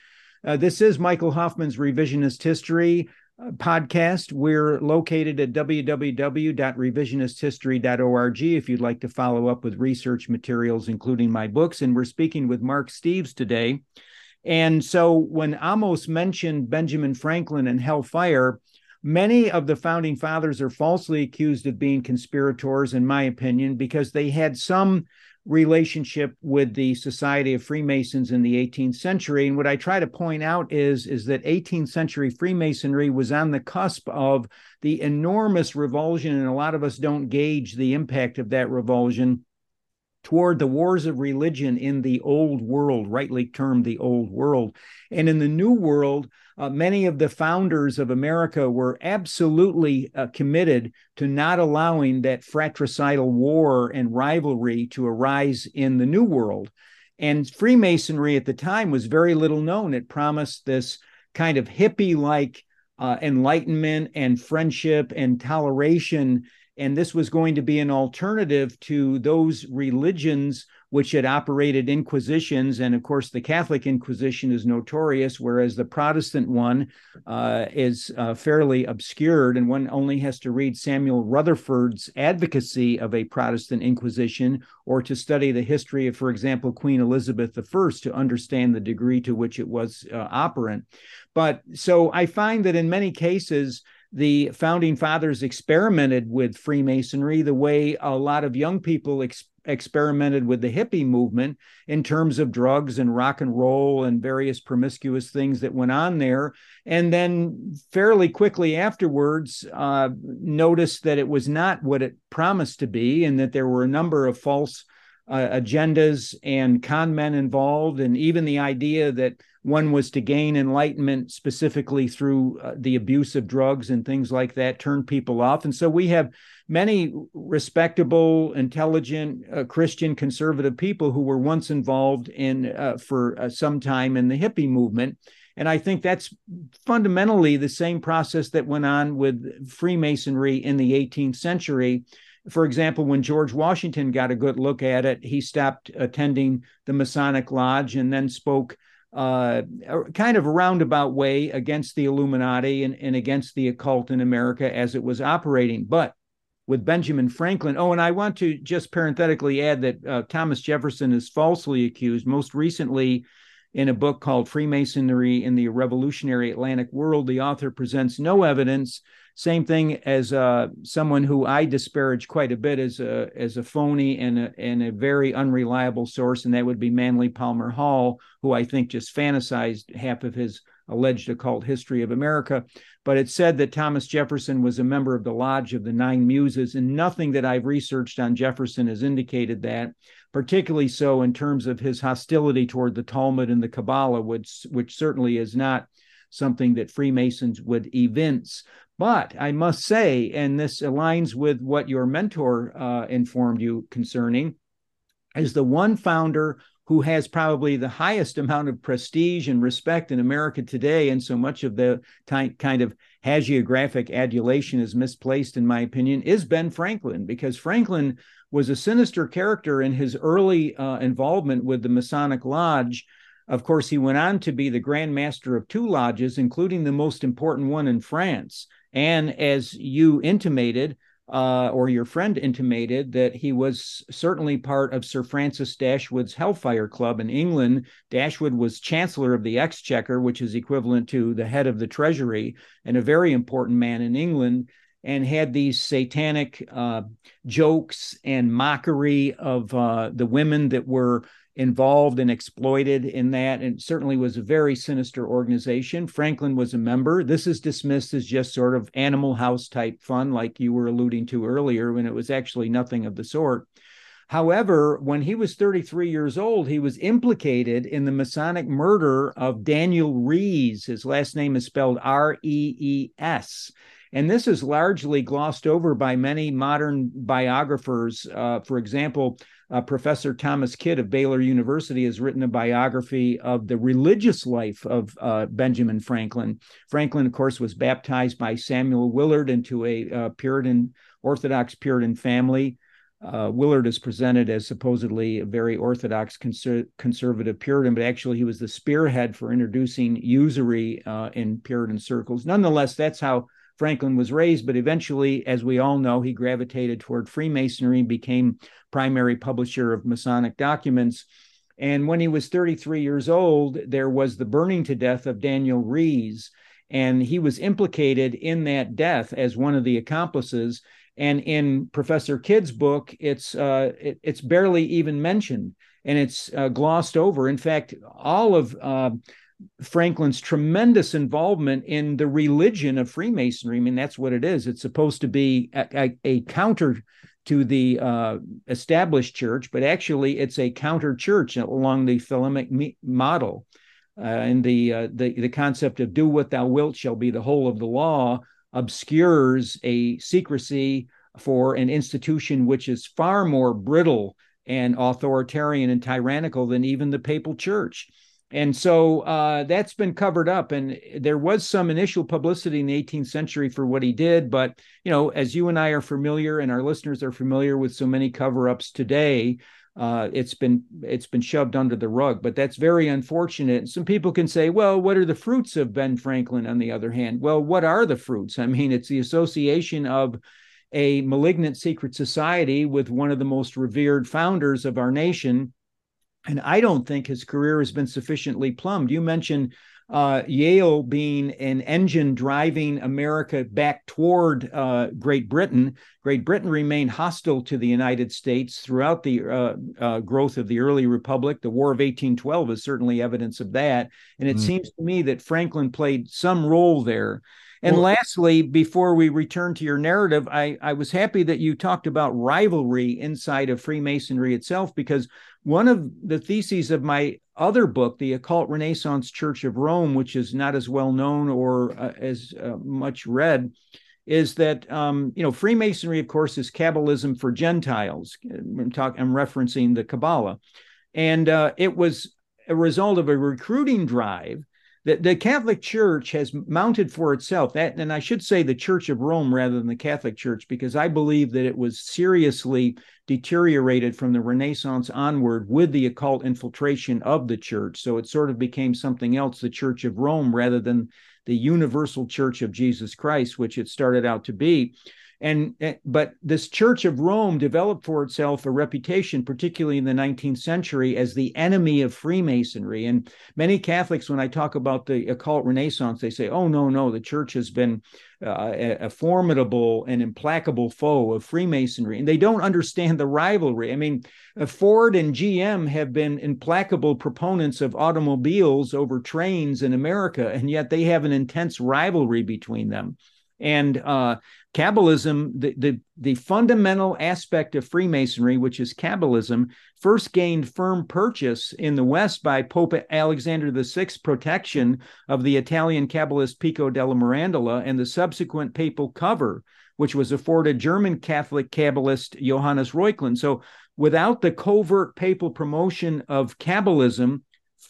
Uh, this is Michael Hoffman's Revisionist History uh, podcast. We're located at www.revisionisthistory.org if you'd like to follow up with research materials, including my books. And we're speaking with Mark Steeves today. And so when Amos mentioned Benjamin Franklin and Hellfire, Many of the founding fathers are falsely accused of being conspirators, in my opinion, because they had some relationship with the Society of Freemasons in the 18th century. And what I try to point out is, is that 18th century Freemasonry was on the cusp of the enormous revulsion, and a lot of us don't gauge the impact of that revulsion toward the wars of religion in the old world, rightly termed the old world. And in the new world, uh, many of the founders of America were absolutely uh, committed to not allowing that fratricidal war and rivalry to arise in the new world. And Freemasonry at the time was very little known. It promised this kind of hippie like uh, enlightenment and friendship and toleration and this was going to be an alternative to those religions which had operated inquisitions. And of course, the Catholic Inquisition is notorious, whereas the Protestant one uh, is uh, fairly obscured. And one only has to read Samuel Rutherford's advocacy of a Protestant Inquisition or to study the history of, for example, Queen Elizabeth I to understand the degree to which it was uh, operant. But so I find that in many cases, the founding fathers experimented with Freemasonry the way a lot of young people ex- experimented with the hippie movement in terms of drugs and rock and roll and various promiscuous things that went on there. And then fairly quickly afterwards, uh, noticed that it was not what it promised to be and that there were a number of false uh, agendas and con men involved, and even the idea that one was to gain enlightenment specifically through uh, the abuse of drugs and things like that turned people off. And so we have many respectable, intelligent, uh, Christian conservative people who were once involved in uh, for uh, some time in the hippie movement. And I think that's fundamentally the same process that went on with Freemasonry in the 18th century for example, when George Washington got a good look at it, he stopped attending the Masonic Lodge and then spoke uh, kind of roundabout way against the Illuminati and, and against the occult in America as it was operating. But with Benjamin Franklin, oh, and I want to just parenthetically add that uh, Thomas Jefferson is falsely accused, most recently in a book called Freemasonry in the Revolutionary Atlantic World. The author presents no evidence same thing as uh, someone who I disparage quite a bit as a as a phony and a, and a very unreliable source, and that would be Manly Palmer Hall, who I think just fantasized half of his alleged occult history of America. But it said that Thomas Jefferson was a member of the Lodge of the Nine Muses, and nothing that I've researched on Jefferson has indicated that, particularly so in terms of his hostility toward the Talmud and the Kabbalah, which which certainly is not something that Freemasons would evince. But I must say, and this aligns with what your mentor uh, informed you concerning, is the one founder who has probably the highest amount of prestige and respect in America today. And so much of the ty- kind of hagiographic adulation is misplaced, in my opinion, is Ben Franklin, because Franklin was a sinister character in his early uh, involvement with the Masonic Lodge. Of course, he went on to be the Grand Master of two lodges, including the most important one in France. And as you intimated, uh, or your friend intimated that he was certainly part of Sir Francis Dashwood's Hellfire Club in England. Dashwood was Chancellor of the Exchequer, which is equivalent to the head of the Treasury, and a very important man in England, and had these satanic uh, jokes and mockery of uh, the women that were involved and exploited in that and certainly was a very sinister organization. Franklin was a member. This is dismissed as just sort of animal house type fun like you were alluding to earlier when it was actually nothing of the sort. However when he was 33 years old he was implicated in the masonic murder of daniel rees. His last name is spelled r-e-e-s and this is largely glossed over by many modern biographers. Uh, for example, uh, Professor Thomas Kidd of Baylor University has written a biography of the religious life of uh, Benjamin Franklin. Franklin, of course, was baptized by Samuel Willard into a uh, Puritan, Orthodox Puritan family. Uh, Willard is presented as supposedly a very orthodox conser- conservative Puritan, but actually he was the spearhead for introducing usury uh, in Puritan circles. Nonetheless, that's how Franklin was raised, but eventually, as we all know, he gravitated toward Freemasonry and became primary publisher of Masonic documents. And when he was 33 years old, there was the burning to death of Daniel Rees. And he was implicated in that death as one of the accomplices. And in Professor Kidd's book, it's uh, it, it's barely even mentioned and it's uh, glossed over. In fact, all of uh, Franklin's tremendous involvement in the religion of Freemasonry. I mean, that's what it is. It's supposed to be a, a, a counter to the uh, established church, but actually it's a counter church along the Thelemic model. Uh, and the, uh, the the concept of "do what thou wilt shall be the whole of the law" obscures a secrecy for an institution which is far more brittle and authoritarian and tyrannical than even the papal church. And so uh, that's been covered up. And there was some initial publicity in the 18th century for what he did. But, you know, as you and I are familiar and our listeners are familiar with so many cover ups today, uh, it's been it's been shoved under the rug. But that's very unfortunate. and Some people can say, well, what are the fruits of Ben Franklin? On the other hand, well, what are the fruits? I mean, it's the association of a malignant secret society with one of the most revered founders of our nation and I don't think his career has been sufficiently plumbed. You mentioned uh, Yale being an engine driving America back toward uh, Great Britain. Great Britain remained hostile to the United States throughout the uh, uh growth of the early republic. The War of 1812 is certainly evidence of that. And it mm. seems to me that Franklin played some role there. And well, lastly, before we return to your narrative, I, I was happy that you talked about rivalry inside of Freemasonry itself, because one of the theses of my other book, The Occult Renaissance Church of Rome, which is not as well known or uh, as uh, much read, is that um, you know Freemasonry, of course, is Kabbalism for Gentiles. I'm talking, I'm referencing the Kabbalah, and uh, it was a result of a recruiting drive the, the Catholic Church has mounted for itself that, and I should say the Church of Rome rather than the Catholic Church, because I believe that it was seriously deteriorated from the Renaissance onward with the occult infiltration of the church. So it sort of became something else, the Church of Rome, rather than the universal Church of Jesus Christ, which it started out to be and eh, but this church of rome developed for itself a reputation particularly in the 19th century as the enemy of freemasonry. And many catholics when i talk about the occult renaissance they say oh no no the church has been uh, a, formidable and implacable foe of freemasonry. And they don't understand the rivalry. I mean uh, ford and gm have been implacable proponents of automobiles over trains in america and yet they have an intense rivalry between them. And uh, Kabbalism, the, the, the fundamental aspect of Freemasonry, which is Kabbalism, first gained firm purchase in the West by Pope Alexander VI's protection of the Italian Kabbalist Pico della Mirandola and the subsequent papal cover, which was afforded German Catholic Kabbalist Johannes Reuchlin. So, without the covert papal promotion of Kabbalism,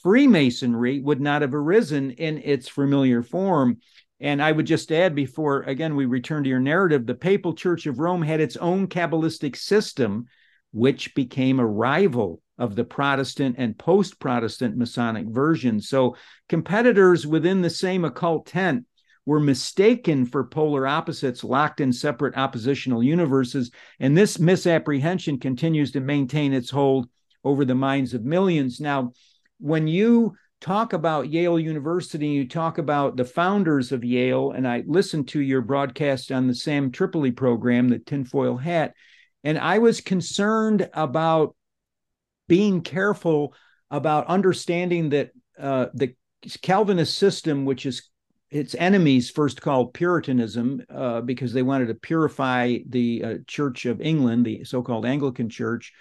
Freemasonry would not have arisen in its familiar form. And I would just add before, again, we return to your narrative, the Papal Church of Rome had its own Kabbalistic system, which became a rival of the Protestant and post Protestant Masonic versions. So competitors within the same occult tent were mistaken for polar opposites locked in separate oppositional universes. And this misapprehension continues to maintain its hold over the minds of millions. Now, when you talk about Yale University, you talk about the founders of Yale, and I listened to your broadcast on the Sam Tripoli program, the tinfoil hat, and I was concerned about being careful about understanding that uh, the Calvinist system, which is its enemies first called Puritanism uh, because they wanted to purify the uh, Church of England, the so called Anglican Church,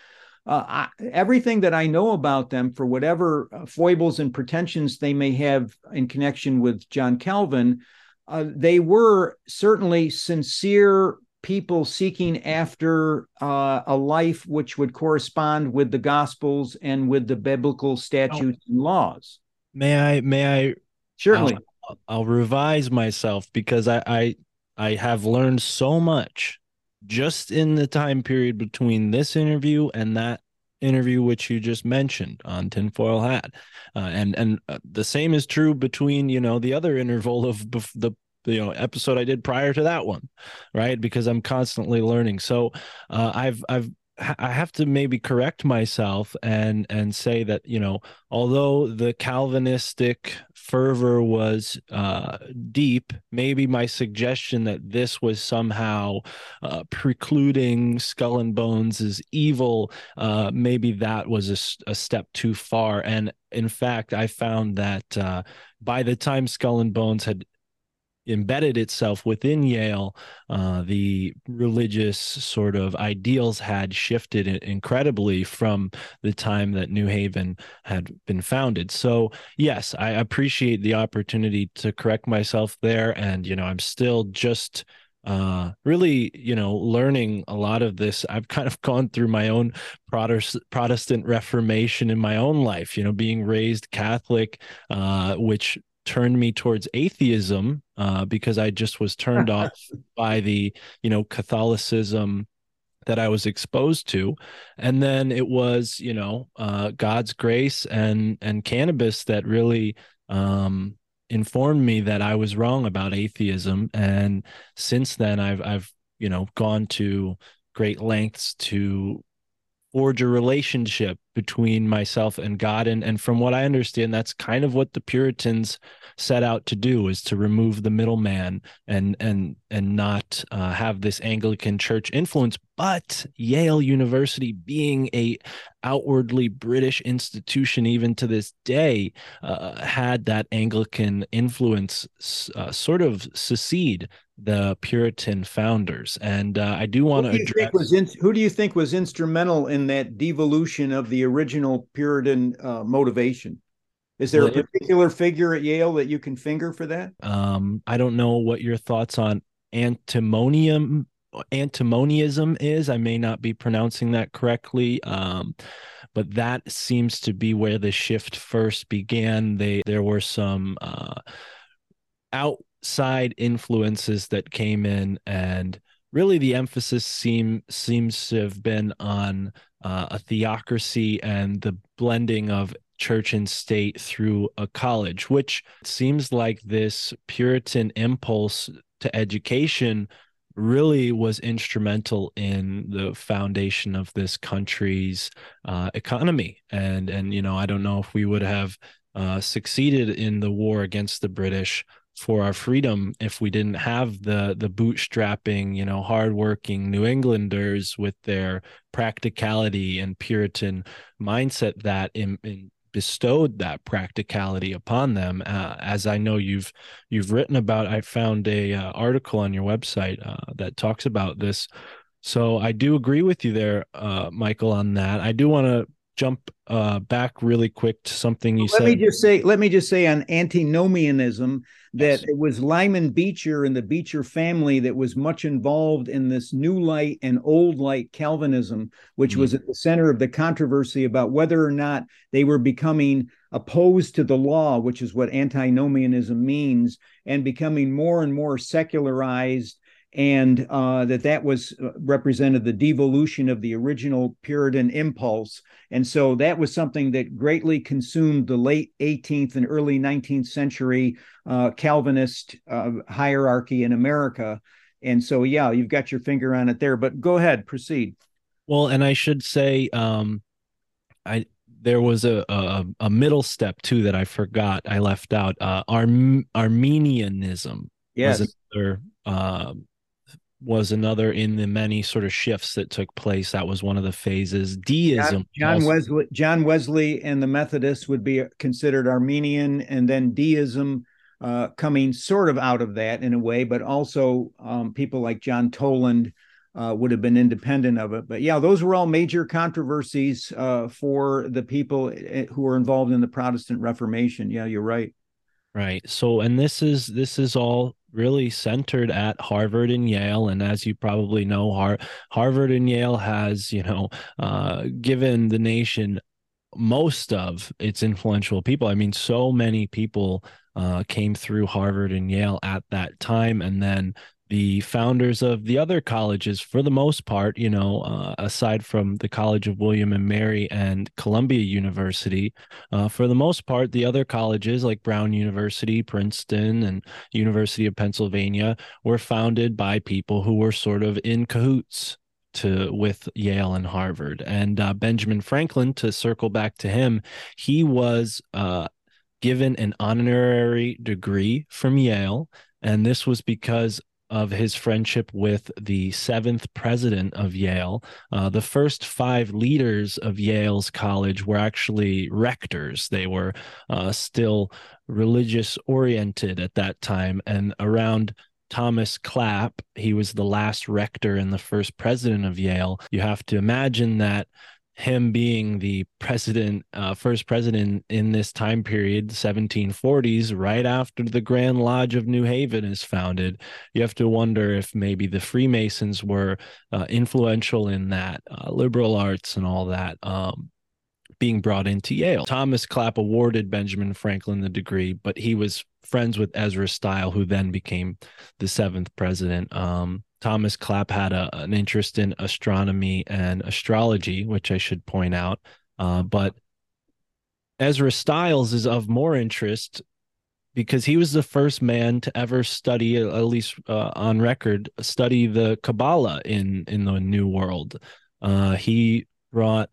uh, I, everything that I know about them, for whatever uh, foibles and pretensions they may have in connection with John Calvin, uh, they were certainly sincere people seeking after uh, a life which would correspond with the Gospels and with the biblical statutes and laws. May I? May I? Certainly. I'll, I'll revise myself because I, I I have learned so much just in the time period between this interview and that interview which you just mentioned on tinfoil hat. Uh, and and uh, the same is true between you know the other interval of bef- the you know episode i did prior to that one right? Because i'm constantly learning. So uh, i've i've I have to maybe correct myself and and say that you know although the Calvinistic fervor was uh, deep, maybe my suggestion that this was somehow uh, precluding Skull and Bones is evil, uh, maybe that was a, a, step too far. And in fact, I found that uh, by the time Skull and Bones had embedded itself within Yale, uh, the religious sort of ideals had shifted incredibly from the time that New Haven had been founded. So, yes, I appreciate the opportunity to correct myself there. And, you know, I'm still just uh really you know learning a lot of this i've kind of gone through my own protestant reformation in my own life you know being raised catholic uh which turned me towards atheism uh, because I just was turned off by the you know Catholicism that I was exposed to, and then it was you know uh, God's grace and and cannabis that really um, informed me that I was wrong about atheism, and since then I've I've you know gone to great lengths to forge a relationship between myself and God. And, and from what I understand, that's kind of what the Puritans set out to do is to remove the middleman and and and not uh, have this Anglican church influence. But Yale University, being a outwardly British institution, even to this day, uh, had that Anglican influence uh, sort of secede the Puritan founders. And uh, I do want to address in, who do you think was instrumental in that devolution of the original Puritan uh, motivation? Is there a particular figure at Yale that you can finger for that? Um, I don't know what your thoughts on antimonium antimonianism is. I may not be pronouncing that correctly. Um, but that seems to be where the shift first began. They there were some uh, outside influences that came in, and really the emphasis seem seems to have been on uh, a theocracy and the blending of church and state through a college, which seems like this Puritan impulse to education really was instrumental in the foundation of this country's uh, economy. And and you know, I don't know if we would have uh, succeeded in the war against the British for our freedom if we didn't have the the bootstrapping, you know, hardworking New Englanders with their practicality and Puritan mindset that in, in bestowed that practicality upon them. Uh, as i know you've you've written about i found a uh, article on your website uh, that talks about this. So i do agree with you there uh, michael on that. I do want to jump uh, back really quick to something you let said. Let me just say, let me just say on antinomianism that yes. it was Lyman Beecher and the Beecher family that was much involved in this new light and old light Calvinism, which mm-hmm. was at the center of the controversy about whether or not they were becoming opposed to the law, which is what antinomianism means, and becoming more and more secularized and uh, that that was uh, represented the devolution of the original Puritan impulse. And so that was something that greatly consumed the late 18th and early 19th century uh, Calvinist uh, hierarchy in America. And so, yeah, you've got your finger on it there. But go ahead, proceed. Well, and I should say, um, I there was a, a, a middle step too that I forgot. I left out. Uh, Arm- Arminianism. Yes. Was another uh, was another in the many sort of shifts that took place. That was one of the phases. Deism. John, John Wesley, John Wesley, and the Methodists would be considered Arminian, and then Deism uh, coming sort of out of that in a way, but also um, people like John Toland uh, would have been independent of it. But yeah, those were all major controversies uh, for the people eh, who were involved in the Protestant Reformation. Yeah, you're right. Right. So, and this is this is all really centered at Harvard and Yale. And as you probably know, Har- Harvard and Yale has, you know, uh, given the nation most of its influential people. I mean, so many people uh, came through Harvard and Yale at that time. And then the founders of the other colleges, for the most part, you know, uh, aside from the College of William and Mary and Columbia University, uh, for the most part, the other colleges like Brown University, Princeton, and University of Pennsylvania were founded by people who were sort of in cahoots to with Yale and Harvard. And uh, Benjamin Franklin, to circle back to him, he was uh, given an honorary degree from Yale. And this was because of his friendship with the seventh president of Yale. Uh, the first five leaders of Yale's college were actually rectors. They were uh, still religious oriented at that time. And around Thomas Clap, he was the last rector and the first president of Yale. You have to imagine that him being the president, uh, first president in this time period, 1740s, right after the Grand Lodge of New Haven is founded, you have to wonder if maybe the Freemasons were uh, influential in that, uh, liberal arts and all that. Um, being brought into Yale. Thomas Clap awarded Benjamin Franklin the degree, but he was friends with Ezra Stile, who then became the seventh president. Um, Thomas Clap had a, an interest in astronomy and astrology, which I should point out. Uh, but Ezra Stiles is of more interest because he was the first man to ever study, at least uh, on record, study the Kabbalah in in the New World. Uh, he brought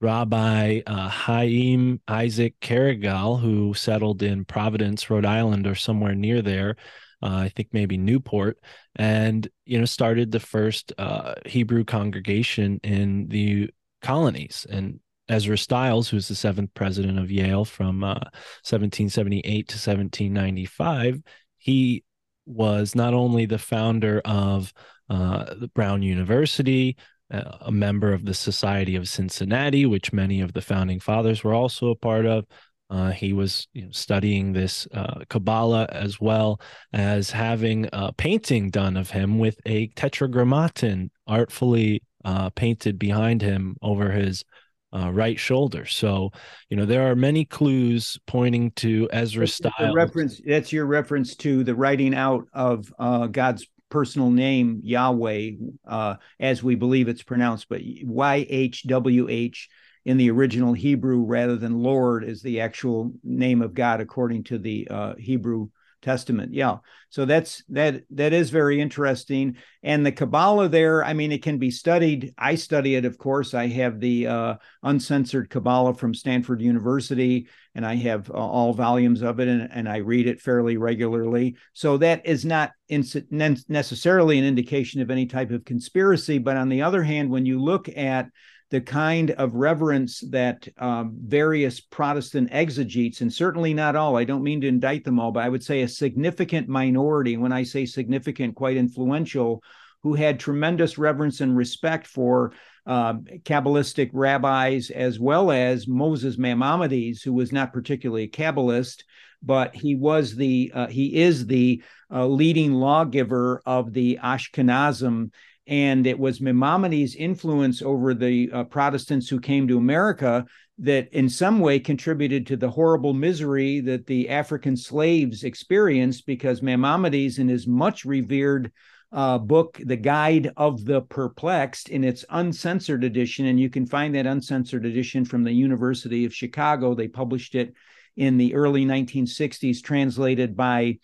Rabbi uh, Haim Isaac Carigal, who settled in Providence, Rhode Island, or somewhere near there, uh, I think maybe Newport, and you know started the first uh, Hebrew congregation in the colonies. And Ezra Stiles, who's the seventh president of Yale from 1778 uh, to 1795, he was not only the founder of uh, the Brown University, uh, a member of the Society of Cincinnati, which many of the founding fathers were also a part of, uh, he was you know, studying this uh, Kabbalah as well as having a painting done of him with a tetragrammaton artfully uh, painted behind him over his uh, right shoulder. So, you know, there are many clues pointing to Ezra style. Reference that's your reference to the writing out of uh, God's personal name Yahweh, uh, as we believe it's pronounced, but Y H W H in the original Hebrew rather than Lord is the actual name of God according to the uh, Hebrew Testament. Yeah, so that's that that is very interesting. And the Kabbalah there, I mean, it can be studied. I study it, of course. I have the uh, uncensored Kabbalah from Stanford University, and I have uh, all volumes of it, and, and I read it fairly regularly. So that is not necessarily an indication of any type of conspiracy. But on the other hand, when you look at the kind of reverence that um, various Protestant exegetes, and certainly not all, I don't mean to indict them all, but I would say a significant minority, when I say significant, quite influential, who had tremendous reverence and respect for uh, Kabbalistic rabbis, as well as Moses Maimonides, who was not particularly a Kabbalist, but he was the uh, he is the uh, leading lawgiver of the Ashkenazim and it was Maimonides' influence over the uh, Protestants who came to America that in some way contributed to the horrible misery that the African slaves experienced because Maimonides, in his much revered uh, book, The Guide of the Perplexed, in its uncensored edition, and you can find that uncensored edition from the University of Chicago. They published it in the early 1960s, translated by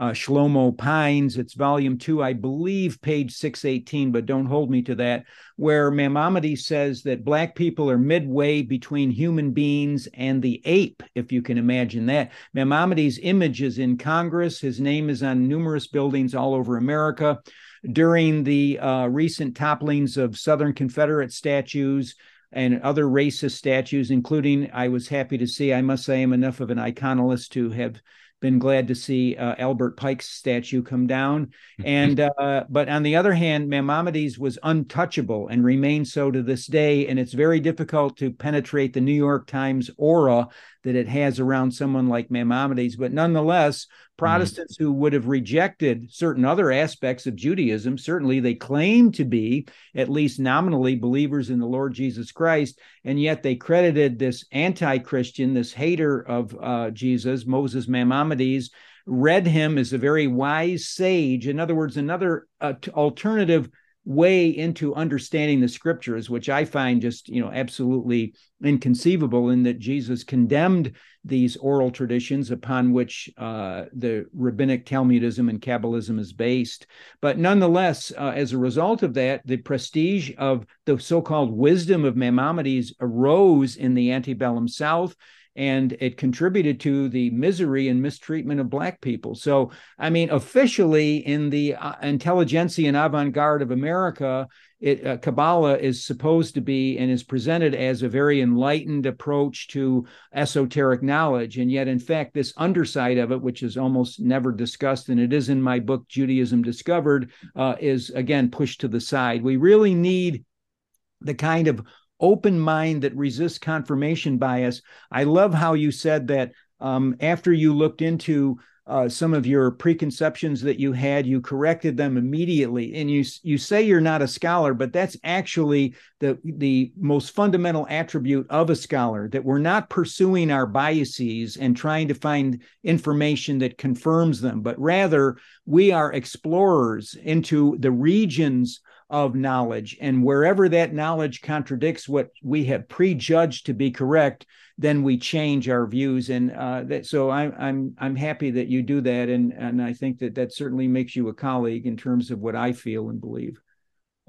uh, Shlomo Pines. It's volume two, I believe, page 618, but don't hold me to that, where Maimonides says that Black people are midway between human beings and the ape, if you can imagine that. Maimonides' image is in Congress. His name is on numerous buildings all over America. During the uh, recent topplings of Southern Confederate statues, and other racist statues, including I was happy to see, I must say, I'm enough of an iconologist to have been glad to see uh, Albert Pike's statue come down. And uh, but on the other hand, Maimonides was untouchable and remains so to this day. And it's very difficult to penetrate the New York Times aura that it has around someone like Maimonides. But nonetheless, Mm-hmm. Protestants mm-hmm. who would have rejected certain other aspects of Judaism, certainly they claim to be at least nominally believers in the Lord Jesus Christ, and yet they credited this anti Christian, this hater of uh, Jesus, Moses Maimonides, read him as a very wise sage. In other words, another uh, alternative way into understanding the scriptures, which I find just, you know, absolutely inconceivable in that Jesus condemned these oral traditions upon which uh, the rabbinic Talmudism and Kabbalism is based. But nonetheless, uh, as a result of that, the prestige of the so called wisdom of Maimonides arose in the antebellum South and it contributed to the misery and mistreatment of black people. So, I mean, officially in the uh, intelligentsia and avant-garde of America, it, uh, Kabbalah is supposed to be and is presented as a very enlightened approach to esoteric knowledge. And yet, in fact, this underside of it, which is almost never discussed, and it is in my book, Judaism Discovered, uh, is again pushed to the side. We really need the kind of open mind that resists confirmation bias. I love how you said that um, after you looked into uh, some of your preconceptions that you had, you corrected them immediately. And you you say you're not a scholar, but that's actually the the most fundamental attribute of a scholar that we're not pursuing our biases and trying to find information that confirms them, but rather we are explorers into the regions of knowledge. And wherever that knowledge contradicts what we have prejudged to be correct, then we change our views. And uh, that, so I, I'm I'm happy that you do that, and and I think that that certainly makes you a colleague in terms of what I feel and believe.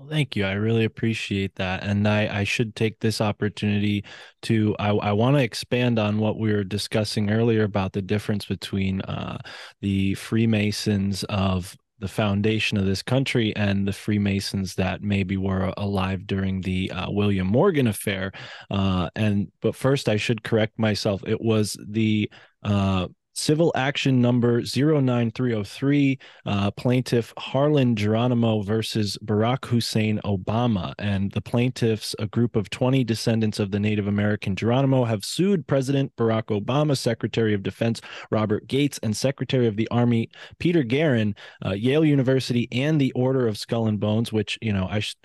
Well, thank you. I really appreciate that. And I, I should take this opportunity to, I, I want to expand on what we were discussing earlier about the difference between uh, the Freemasons of the foundation of this country and the Freemasons that maybe were alive during the uh, William Morgan affair. Uh, and but first, I should correct myself. It was the uh, civil action number 09303 uh, plaintiff harlan geronimo versus barack hussein obama. And the plaintiffs a group of 20 descendants of the native american geronimo have sued president barack obama secretary of defense robert gates and secretary of the army peter geren uh, yale university and the order of skull and bones which you know i sh-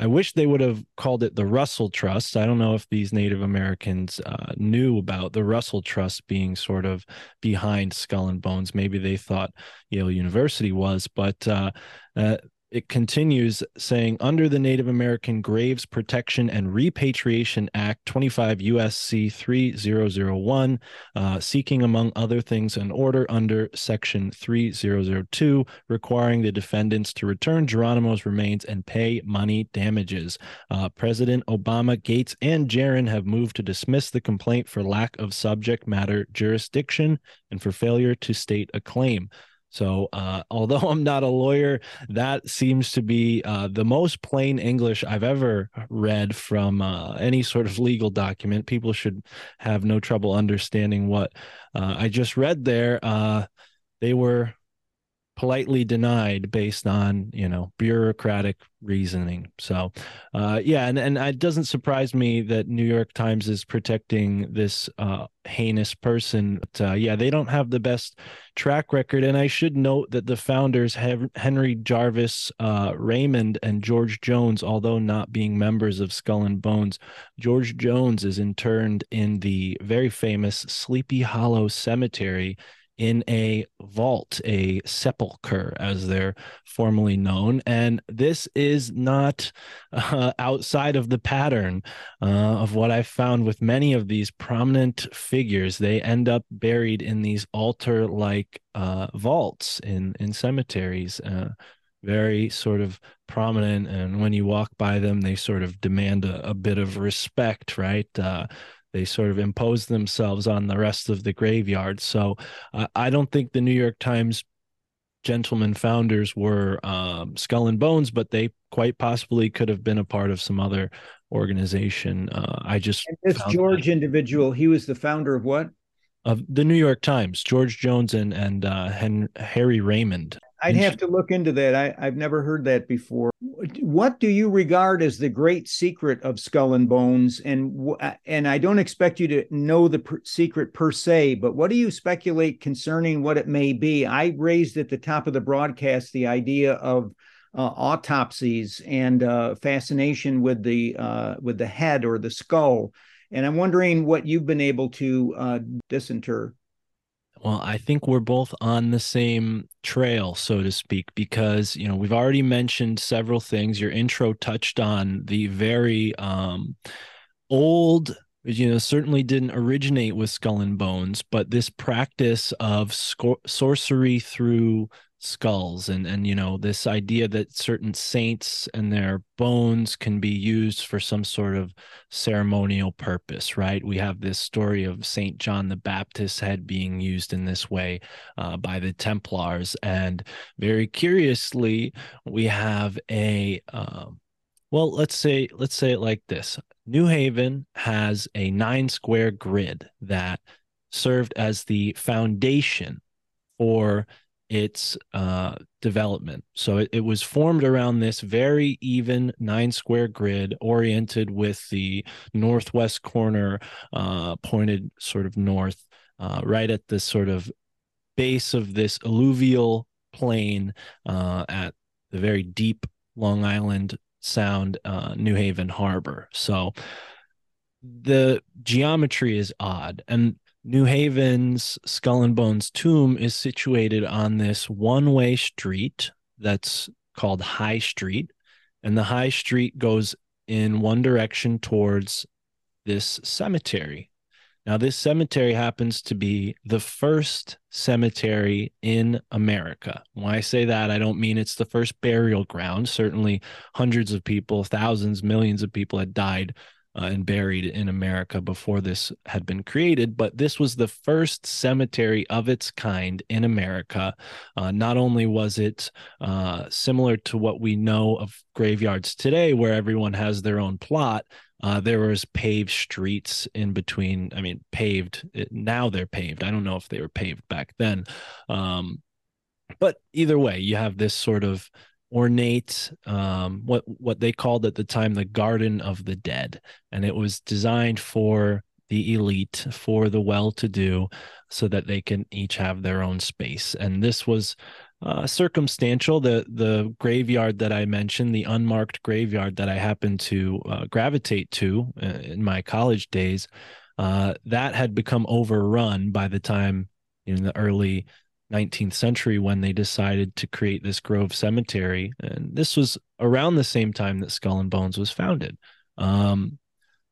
I wish they would have called it the Russell Trust. I don't know if these Native Americans uh, knew about the Russell Trust being sort of behind Skull and Bones. Maybe they thought Yale University was, but uh, uh, it continues saying under the Native American Graves Protection and Repatriation Act 25 USC 3001, uh, seeking, among other things, an order under Section 3002 requiring the defendants to return Geronimo's remains and pay money damages. Uh, President Obama, Gates, and Geren have moved to dismiss the complaint for lack of subject matter jurisdiction and for failure to state a claim. So, uh, although I'm not a lawyer, that seems to be uh, the most plain English I've ever read from uh, any sort of legal document. People should have no trouble understanding what uh, I just read there. Uh, they were politely denied based on you know bureaucratic reasoning. So uh yeah and and it doesn't surprise me that new york times is protecting this uh heinous person but uh, yeah they don't have the best track record. And i should note that the founders henry jarvis uh raymond and george jones although not being members of skull and bones george jones is interned in the very famous sleepy hollow cemetery in a vault, a sepulcher, as they're formally known. And this is not uh, outside of the pattern uh, of what I've found with many of these prominent figures. They end up buried in these altar like uh, vaults in, in cemeteries. Uh, very sort of prominent and when you walk by them they sort of demand a, a bit of respect right uh, they sort of impose themselves on the rest of the graveyard. So uh, I don't think the New York Times gentlemen founders were um, Skull and Bones, but they quite possibly could have been a part of some other organization. Uh, I just and this George that. individual, he was the founder of what? Of the New York Times, George Jones and and uh, Hen- Harry Raymond. I'd have to look into that. I, I've never heard that before. What do you regard as the great secret of Skull and Bones? And and I don't expect you to know the per- secret per se, but what do you speculate concerning what it may be? I raised at the top of the broadcast the idea of uh, autopsies and uh, fascination with the uh, with the head or the skull, and I'm wondering what you've been able to uh, disinter. Well, I think we're both on the same trail, so to speak, because you know we've already mentioned several things. Your intro touched on the very um, old you know certainly didn't originate with skull and bones but this practice of sco- sorcery through skulls and and you know this idea that certain saints and their bones can be used for some sort of ceremonial purpose right? We have this story of saint john the baptist's head being used in this way uh, by the templars and very curiously we have a um, well let's say let's say it like this. New haven has a nine square grid that served as the foundation for its uh, development. So it, it, was formed around this very even nine square grid oriented with the northwest corner uh, pointed sort of north, uh, right at the sort of base of this alluvial plain uh, at the very deep Long Island Sound, uh, New Haven Harbor. So the geometry is odd. And New Haven's Skull and Bones tomb is situated on this one way street that's called High Street. And the High Street goes in one direction towards this cemetery. Now, this cemetery happens to be the first cemetery in America. When I say that, I don't mean it's the first burial ground. Certainly, hundreds of people, thousands, millions of people had died uh, and buried in America before this had been created. But this was the first cemetery of its kind in America. Uh, not only was it uh, similar to what we know of graveyards today, where everyone has their own plot. Uh, there was paved streets in between. I mean, paved. Now they're paved. I don't know if they were paved back then. Um, but either way, you have this sort of ornate um, what what they called at the time the garden of the dead. And it was designed for the elite for the well-to-do so that they can each have their own space. And this was uh, circumstantial. The the graveyard that i mentioned the unmarked graveyard that i happened to uh, gravitate to uh, in my college days uh, that had become overrun by the time in the early 19th century when they decided to create this Grove Cemetery. And this was around the same time that Skull and Bones was founded. Um,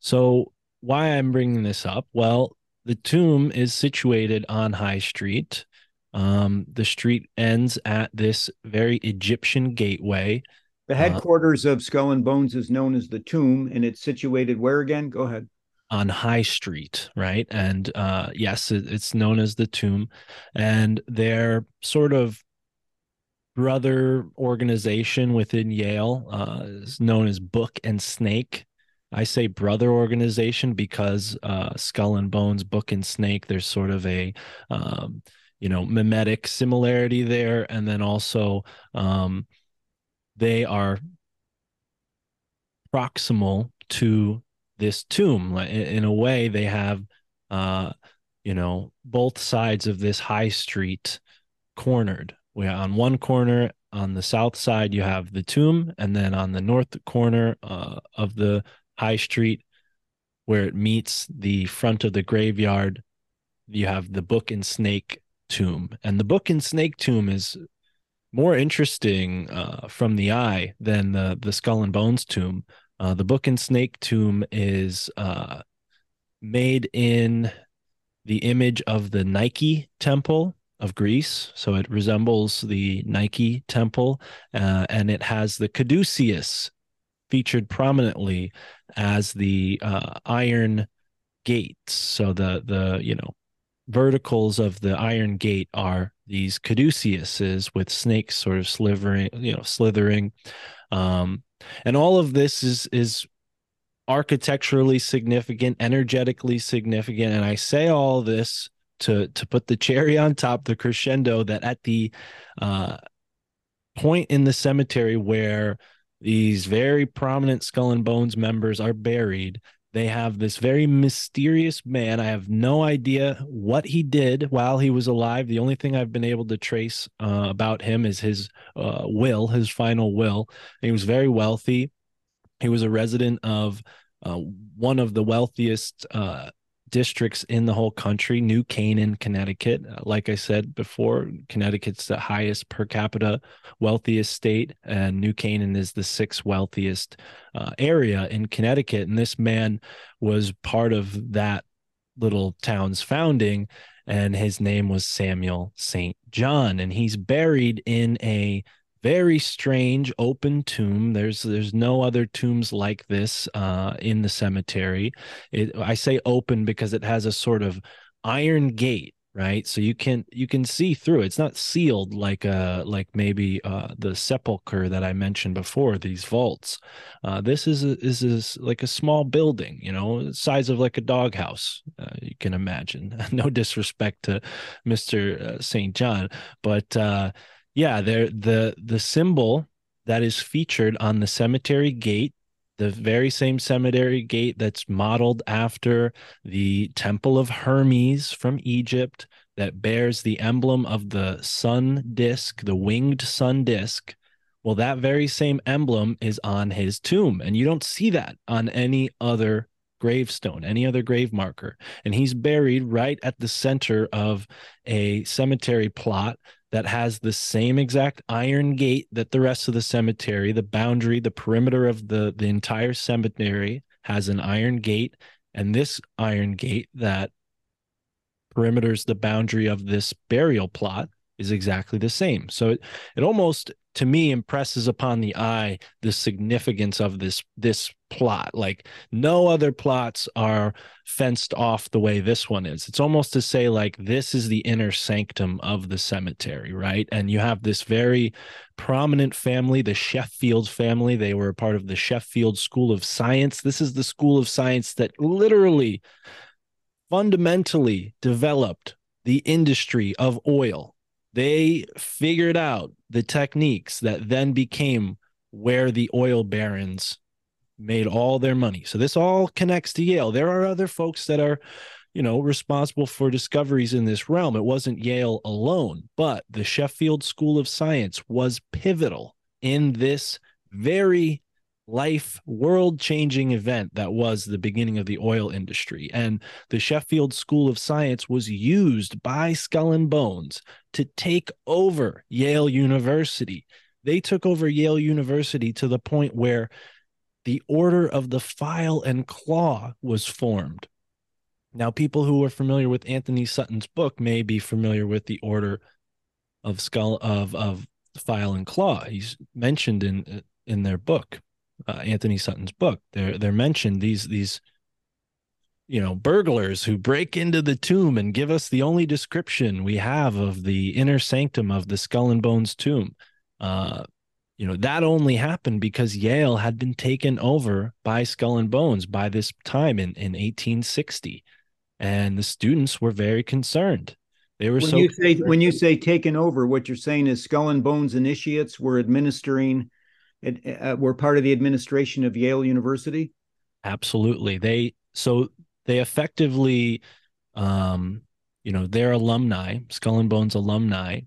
so, why I'm bringing this up? Well, the tomb is situated on High Street. Um, the street ends at this very Egyptian gateway. The headquarters uh, of Skull and Bones is known as the tomb, and it's situated where again? Go ahead on High Street, right? And uh, yes, it, it's known as the Tomb, and their sort of brother organization within Yale uh, is known as Book and Snake. I say brother organization because uh, Skull and Bones, Book and Snake. There's sort of a um, you know mimetic similarity there, and then also um, they are proximal to this tomb. In a way they have uh you know both sides of this high street cornered. We on one corner on the south side you have the tomb and then on the north corner uh, of the high street where it meets the front of the graveyard you have the book and snake tomb. And the book and snake tomb is more interesting uh, from the eye than the the skull and bones tomb uh, the Book and Snake tomb is uh, made in the image of the Nike temple of Greece. So it resembles the Nike temple, uh, and it has the caduceus featured prominently as the uh, iron gates. So the the you know verticals of the iron gate are these caduceuses with snakes sort of slithering, you know, slithering. Um, and all of this is is architecturally significant energetically significant and i say all this to to put the cherry on top the crescendo that at the uh, point in the cemetery where these very prominent skull and bones members are buried they have this very mysterious man. I have no idea what he did while he was alive. The only thing I've been able to trace uh, about him is his uh, will, his final will. He was very wealthy. He was a resident of uh, one of the wealthiest uh, districts in the whole country. New Canaan, Connecticut. Uh, like I said before, Connecticut's the highest per capita, wealthiest state, and New Canaan is the sixth wealthiest uh, area in Connecticut. And this man was part of that little town's founding, and his name was Samuel St. John. And he's buried in a very strange open tomb. There's there's no other tombs like this uh, in the cemetery. It, i say open because it has a sort of iron gate right? So you can you can see through. It's not sealed like uh like maybe uh the sepulcher that i mentioned before these vaults. Uh this is a, is is like a small building you know size of like a doghouse uh, you can imagine. No disrespect to mr uh, st john but uh yeah, the the symbol that is featured on the cemetery gate, the very same cemetery gate that's modeled after the Temple of Hermes from Egypt, that bears the emblem of the sun disk, the winged sun disk. Well, that very same emblem is on his tomb, and you don't see that on any other gravestone, any other grave marker. And he's buried right at the center of a cemetery plot that has the same exact iron gate that the rest of the cemetery, the boundary, the perimeter of the, the entire cemetery has an iron gate. And this iron gate that perimeters the boundary of this burial plot is exactly the same. So it, it almost to me impresses upon the eye the significance of this this plot. Like no other plots are fenced off the way this one is. It's almost to say like this is the inner sanctum of the cemetery right? And you have this very prominent family the sheffield family. They were a part of the sheffield school of science. This is the school of science that literally fundamentally developed the industry of oil they figured out the techniques that then became where the oil barons made all their money. So this all connects to Yale. There are other folks that are, you know, responsible for discoveries in this realm. It wasn't Yale alone, but the Sheffield School of Science was pivotal in this very life world changing event that was the beginning of the oil industry. And the Sheffield School of Science was used by Skull and Bones to take over Yale University. They took over Yale University to the point where the Order of the File and Claw was formed. Now, people who are familiar with Anthony Sutton's book may be familiar with the Order of Skull of of File and Claw. He's mentioned in in their book uh, Anthony Sutton's book. They're they're mentioned these these you know burglars who break into the tomb and give us the only description we have of the inner sanctum of the skull and bones tomb. Uh, you know that only happened because Yale had been taken over by Skull and Bones by this time in in 1860, and the students were very concerned. They were when so you say when you say taken over, what you're saying is Skull and Bones initiates were administering uh, were part of the administration of Yale University? Absolutely. They so they effectively, um, you know, their alumni, Skull and Bones alumni,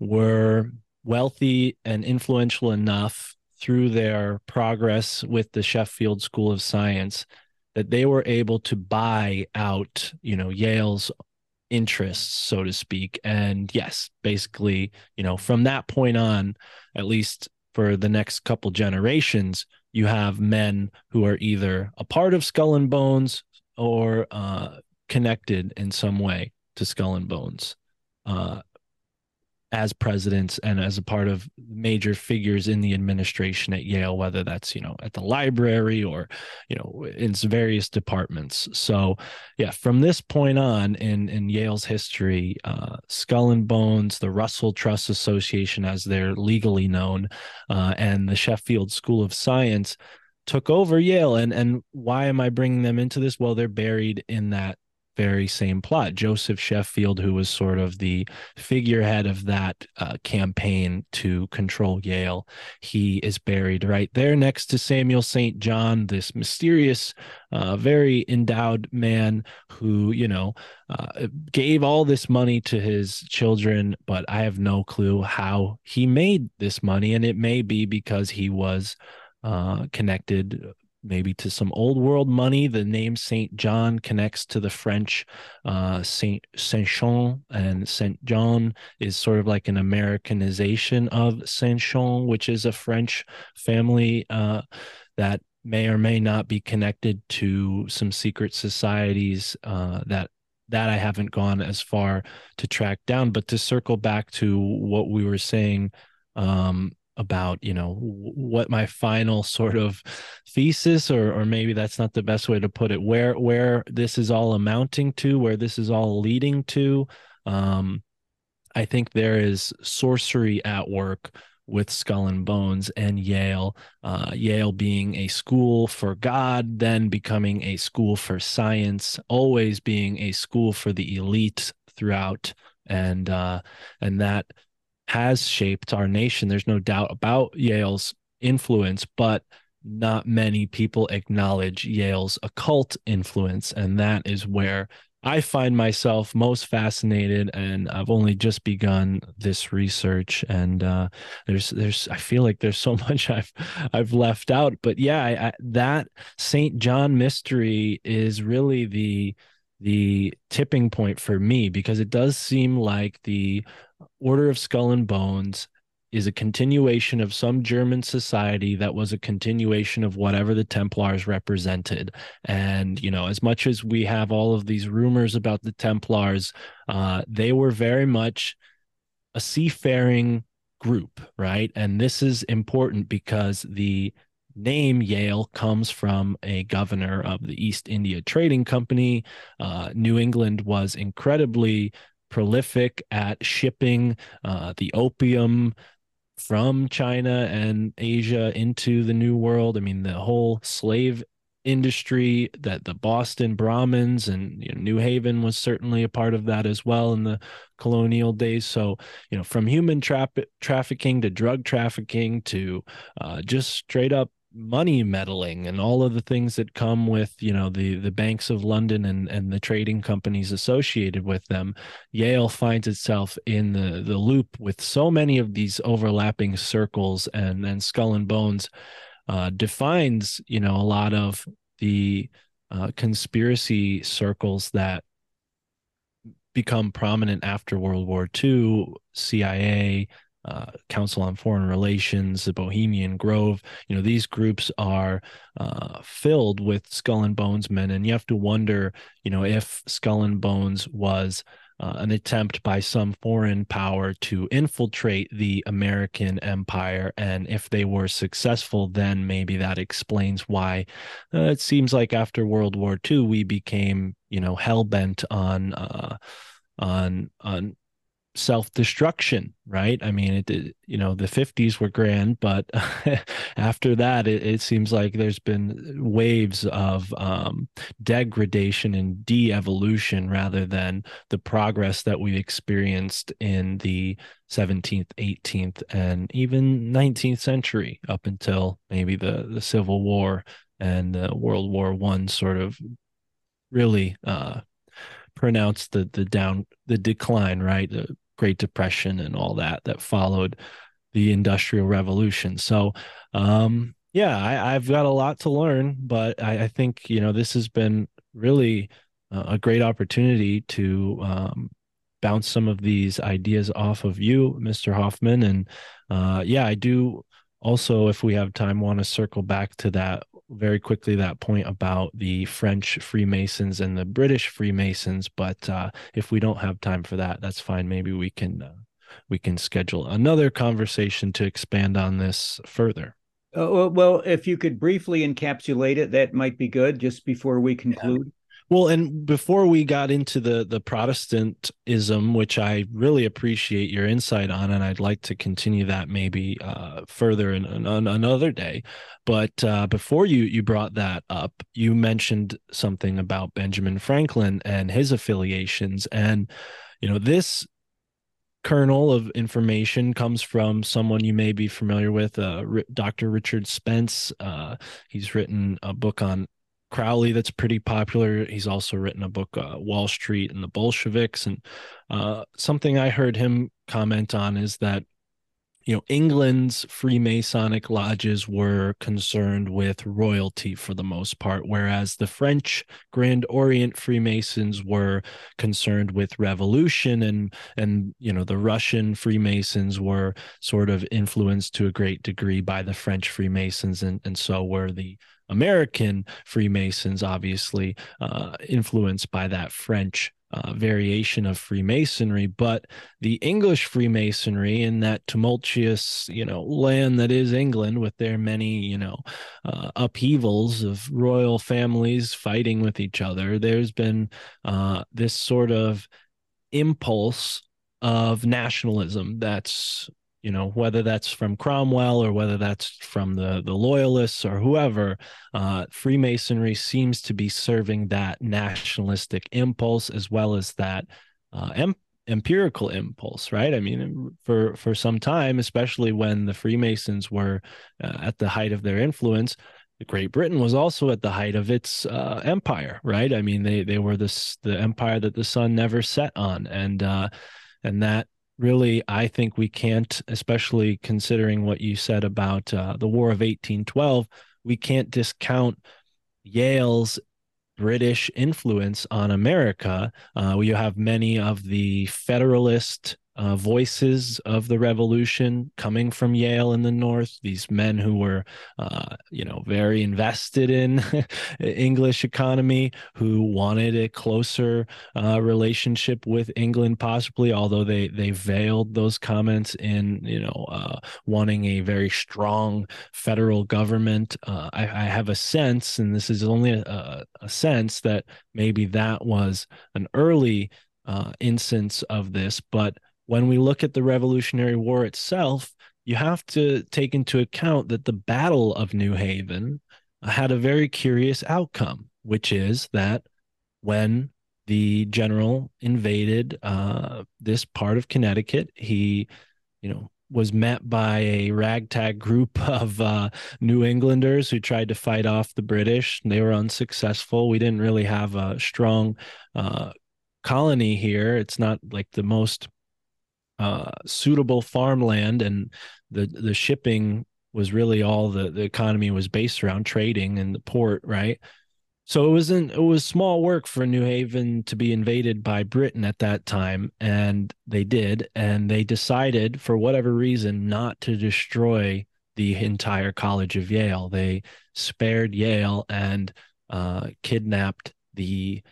were wealthy and influential enough through their progress with the Sheffield School of Science that they were able to buy out, you know, Yale's interests, so to speak. And yes, basically, you know, from that point on, at least for the next couple generations, you have men who are either a part of Skull and Bones or uh, connected in some way to Skull and Bones. Uh, as presidents and as a part of major figures in the administration at Yale, whether that's, you know, at the library or, you know, in various departments. So, yeah, from this point on in, in Yale's history, uh, Skull and Bones, the Russell Trust Association, as they're legally known, uh, and the Sheffield School of Science took over Yale. And, and why am I bringing them into this? Well, they're buried in that very same plot. Joseph Sheffield, who was sort of the figurehead of that uh, campaign to control Yale, he is buried right there next to Samuel St. John, this mysterious, uh, very endowed man who, you know, uh, gave all this money to his children, but I have no clue how he made this money. And it may be because he was uh, connected maybe to some old world money. The name Saint John connects to the French uh, Saint Saint Jean, and Saint John is sort of like an Americanization of Saint Jean, which is a French family uh, that may or may not be connected to some secret societies uh, that that I haven't gone as far to track down. But to circle back to what we were saying um, about, you know, what my final sort of thesis, or or maybe that's not the best way to put it, where where this is all amounting to, where this is all leading to. Um, I think there is sorcery at work with Skull and Bones and Yale, uh, Yale being a school for God, then becoming a school for science, always being a school for the elite throughout, and uh, and that has shaped our nation. There's no doubt about Yale's influence, but not many people acknowledge Yale's occult influence, and that is where I find myself most fascinated, and I've only just begun this research. And uh, there's, there's, I feel like there's so much I've, I've left out. But yeah, I, I, that Saint John mystery is really the, the tipping point for me because it does seem like the Order of Skull and Bones is a continuation of some German society that was a continuation of whatever the Templars represented. And, you know, as much as we have all of these rumors about the Templars, uh, they were very much a seafaring group, right? And this is important because the name Yale comes from a governor of the East India Trading Company. Uh, New England was incredibly prolific at shipping uh, the opium from China and Asia into the New World. I mean, the whole slave industry that the Boston Brahmins and you know, New Haven was certainly a part of that as well in the colonial days. So, you know, from human tra- trafficking to drug trafficking to uh, just straight up money meddling and all of the things that come with you know the the banks of london and and the trading companies associated with them yale finds itself in the the loop with so many of these overlapping circles and and skull and bones uh, defines you know a lot of the uh, conspiracy circles that become prominent after world war ii cia uh, Council on Foreign Relations, the Bohemian Grove. You know, these groups are uh, filled with skull and bones men, and you have to wonder, you know, if skull and bones was uh, an attempt by some foreign power to infiltrate the American empire. And if they were successful, then maybe that explains why uh, it seems like after World War II, we became, you know, hell bent on, uh, on, on self-destruction right? I mean it, you know the 50s were grand but after that it, it, seems like there's been waves of um, degradation and de-evolution rather than the progress that we experienced in the 17th 18th and even 19th century up until maybe the the civil war and the world war one sort of really uh pronounced the the down the decline right? The Great Depression and all that that followed the Industrial Revolution. So, um, yeah, I, have got a lot to learn, but I, I, think you know this has been really a great opportunity to um, bounce some of these ideas off of you, Mr. Hoffman. And uh, yeah, I do also, if we have time, want to circle back to that very quickly that point about the French Freemasons and the British Freemasons. But uh, if we don't have time for that, that's fine. Maybe we can uh, we can schedule another conversation to expand on this further. Uh, well, if you could briefly encapsulate it, that might be good. Just before we conclude. Well, and before we got into the the Protestantism, which I really appreciate your insight on, and I'd like to continue that maybe uh, further in, in, in, another day. But uh, before you you brought that up, you mentioned something about Benjamin Franklin and his affiliations, and you know this kernel of information comes from someone you may be familiar with, uh, Dr. Richard Spence. Uh, he's written a book on Crowley that's pretty popular. He's also written a book, uh, Wall Street and the Bolsheviks. And uh, something I heard him comment on is that you know, England's Freemasonic lodges were concerned with royalty for the most part, whereas the French Grand Orient Freemasons were concerned with revolution, and and you know, the Russian Freemasons were sort of influenced to a great degree by the French Freemasons, and and so were the American Freemasons, obviously uh, influenced by that French uh, variation of Freemasonry, but the English Freemasonry in that tumultuous, you know, land that is England, with their many, you know, uh, upheavals of royal families fighting with each other, there's been uh, this sort of impulse of nationalism that's you know whether that's from cromwell or whether that's from the the loyalists or whoever uh, freemasonry seems to be serving that nationalistic impulse as well as that uh, em- empirical impulse right i mean for for some time especially when the freemasons were uh, at the height of their influence Great Britain was also at the height of its uh, empire, right? I mean, they they were this the empire that the sun never set on, and uh, and that really, I think we can't, especially considering what you said about uh, the War of 1812, we can't discount Yale's British influence on America. Uh, you have many of the Federalist uh, voices of the revolution coming from Yale in the North. These men who were, uh, you know, very invested in English economy, who wanted a closer uh, relationship with England, possibly, although they they veiled those comments in, you know, uh, wanting a very strong federal government. Uh, I, I, have a sense, and this is only a, a sense that maybe that was an early uh, instance of this, but when we look at the Revolutionary War itself, you have to take into account that the Battle of New Haven had a very curious outcome, which is that when the general invaded uh, this part of Connecticut, he, you know, was met by a ragtag group of uh, New Englanders who tried to fight off the British. They were unsuccessful. We didn't really have a strong uh, colony here. It's not like the most uh, suitable farmland and the the shipping was really all the the economy was based around trading and the port right? So it wasn't it was small work for new haven to be invaded by britain at that time and they did and they decided for whatever reason not to destroy the entire college of yale. They spared yale and uh, kidnapped the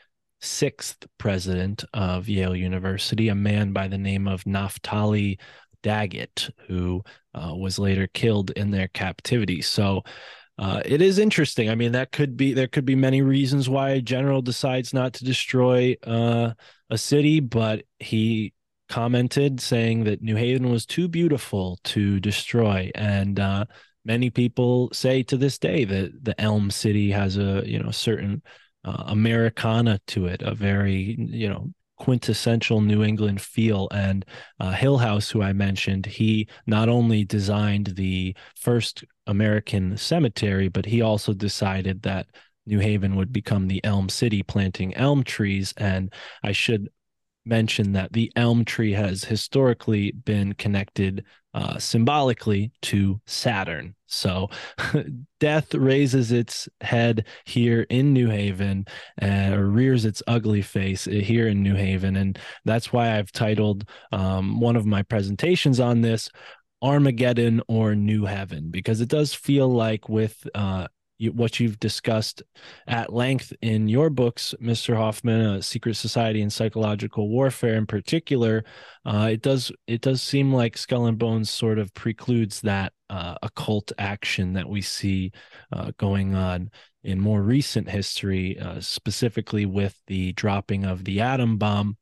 sixth president of Yale University, a man by the name of Naphtali Daggett, who uh, was later killed in their captivity. So uh, it is interesting. I mean, that could be there could be many reasons why a general decides not to destroy uh, a city, but he commented saying that New Haven was too beautiful to destroy, and uh, many people say to this day that the Elm City has a you know certain uh, Americana to it, a very, you know, quintessential New England feel. And uh, Hillhouse, who I mentioned, he not only designed the first American cemetery, but he also decided that New Haven would become the Elm City, planting elm trees. And I should mention that the elm tree has historically been connected uh, symbolically to Saturn. So death raises its head here in New Haven and uh, rears its ugly face here in New Haven. And that's why I've titled um, one of my presentations on this Armageddon or New Heaven, because it does feel like with uh, what you've discussed at length in your books, Mr. Hoffman, uh, Secret Society and Psychological Warfare in particular, uh, it does it does seem like Skull and Bones sort of precludes that uh, occult action that we see uh, going on in more recent history, uh, specifically with the dropping of the atom bomb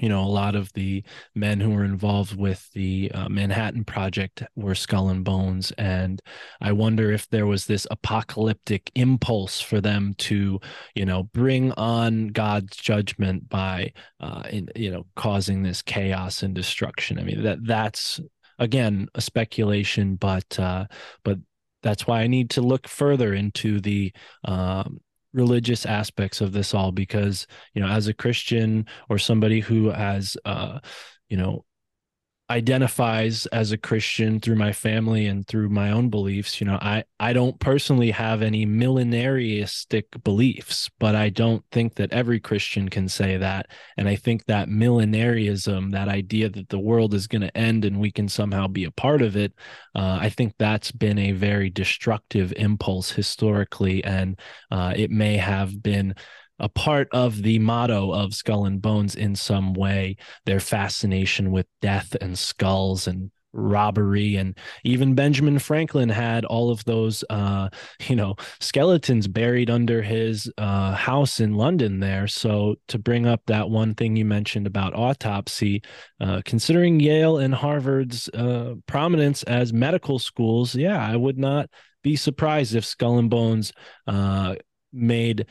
you know, a lot of the men who were involved with the uh, Manhattan Project were skull and bones. And I wonder if there was this apocalyptic impulse for them to, you know, bring on God's judgment by, uh, in, you know, causing this chaos and destruction. I mean, that that's again a speculation, but uh, but that's why I need to look further into the um, religious aspects of this all because you know as a christian or somebody who has uh you know identifies as a Christian through my family and through my own beliefs. You know, I, I don't personally have any millenaristic beliefs, but I don't think that every Christian can say that. And I think that millenarism, that idea that the world is going to end and we can somehow be a part of it, uh, I think that's been a very destructive impulse historically. And uh, it may have been a part of the motto of Skull and Bones in some way, their fascination with death and skulls and robbery. And even benjamin franklin had all of those uh you know skeletons buried under his uh house in london there. So to bring up that one thing you mentioned about autopsy uh considering yale and harvard's uh prominence as medical schools yeah i would not be surprised if skull and bones uh made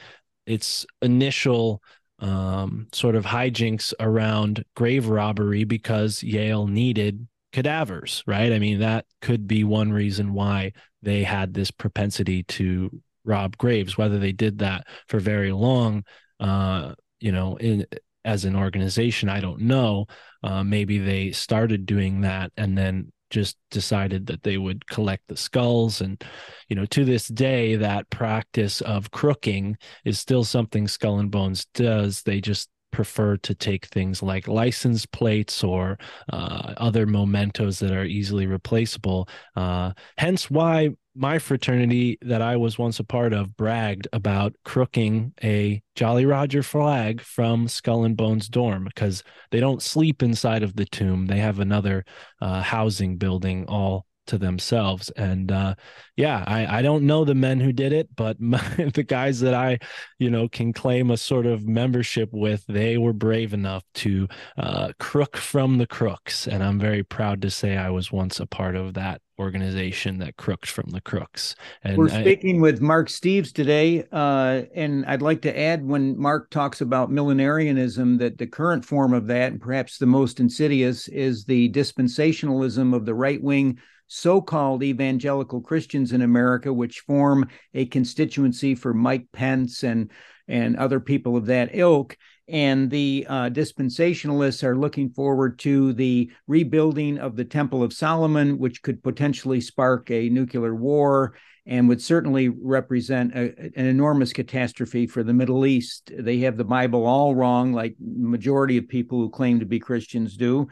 its initial um, sort of hijinks around grave robbery because Yale needed cadavers, right? I mean, that could be one reason why they had this propensity to rob graves. Whether they did that for very long, uh, you know, in as an organization, I don't know. Uh, maybe they started doing that and then just decided that they would collect the skulls and you know to this day that practice of crooking is still something skull and bones does they just prefer to take things like license plates or uh, other mementos that are easily replaceable. Uh, hence, why my fraternity that I was once a part of bragged about crooking a Jolly Roger flag from Skull and Bones dorm because they don't sleep inside of the tomb. They have another uh, housing building all to themselves. And uh, yeah, I, I don't know the men who did it, but my, the guys that I, you know, can claim a sort of membership with, they were brave enough to uh, crook from the crooks. And I'm very proud to say I was once a part of that organization that crooked from the crooks. And we're speaking I, with Mark Steeves today, uh, and I'd like to add when Mark talks about millenarianism, that the current form of that, and perhaps the most insidious, is the dispensationalism of the right wing so called evangelical Christians in America, which form a constituency for Mike Pence and, and other people of that ilk. And the uh, dispensationalists are looking forward to the rebuilding of the Temple of Solomon, which could potentially spark a nuclear war and would certainly represent a, an enormous catastrophe for the Middle East. They have the Bible all wrong, like majority of people who claim to be Christians do.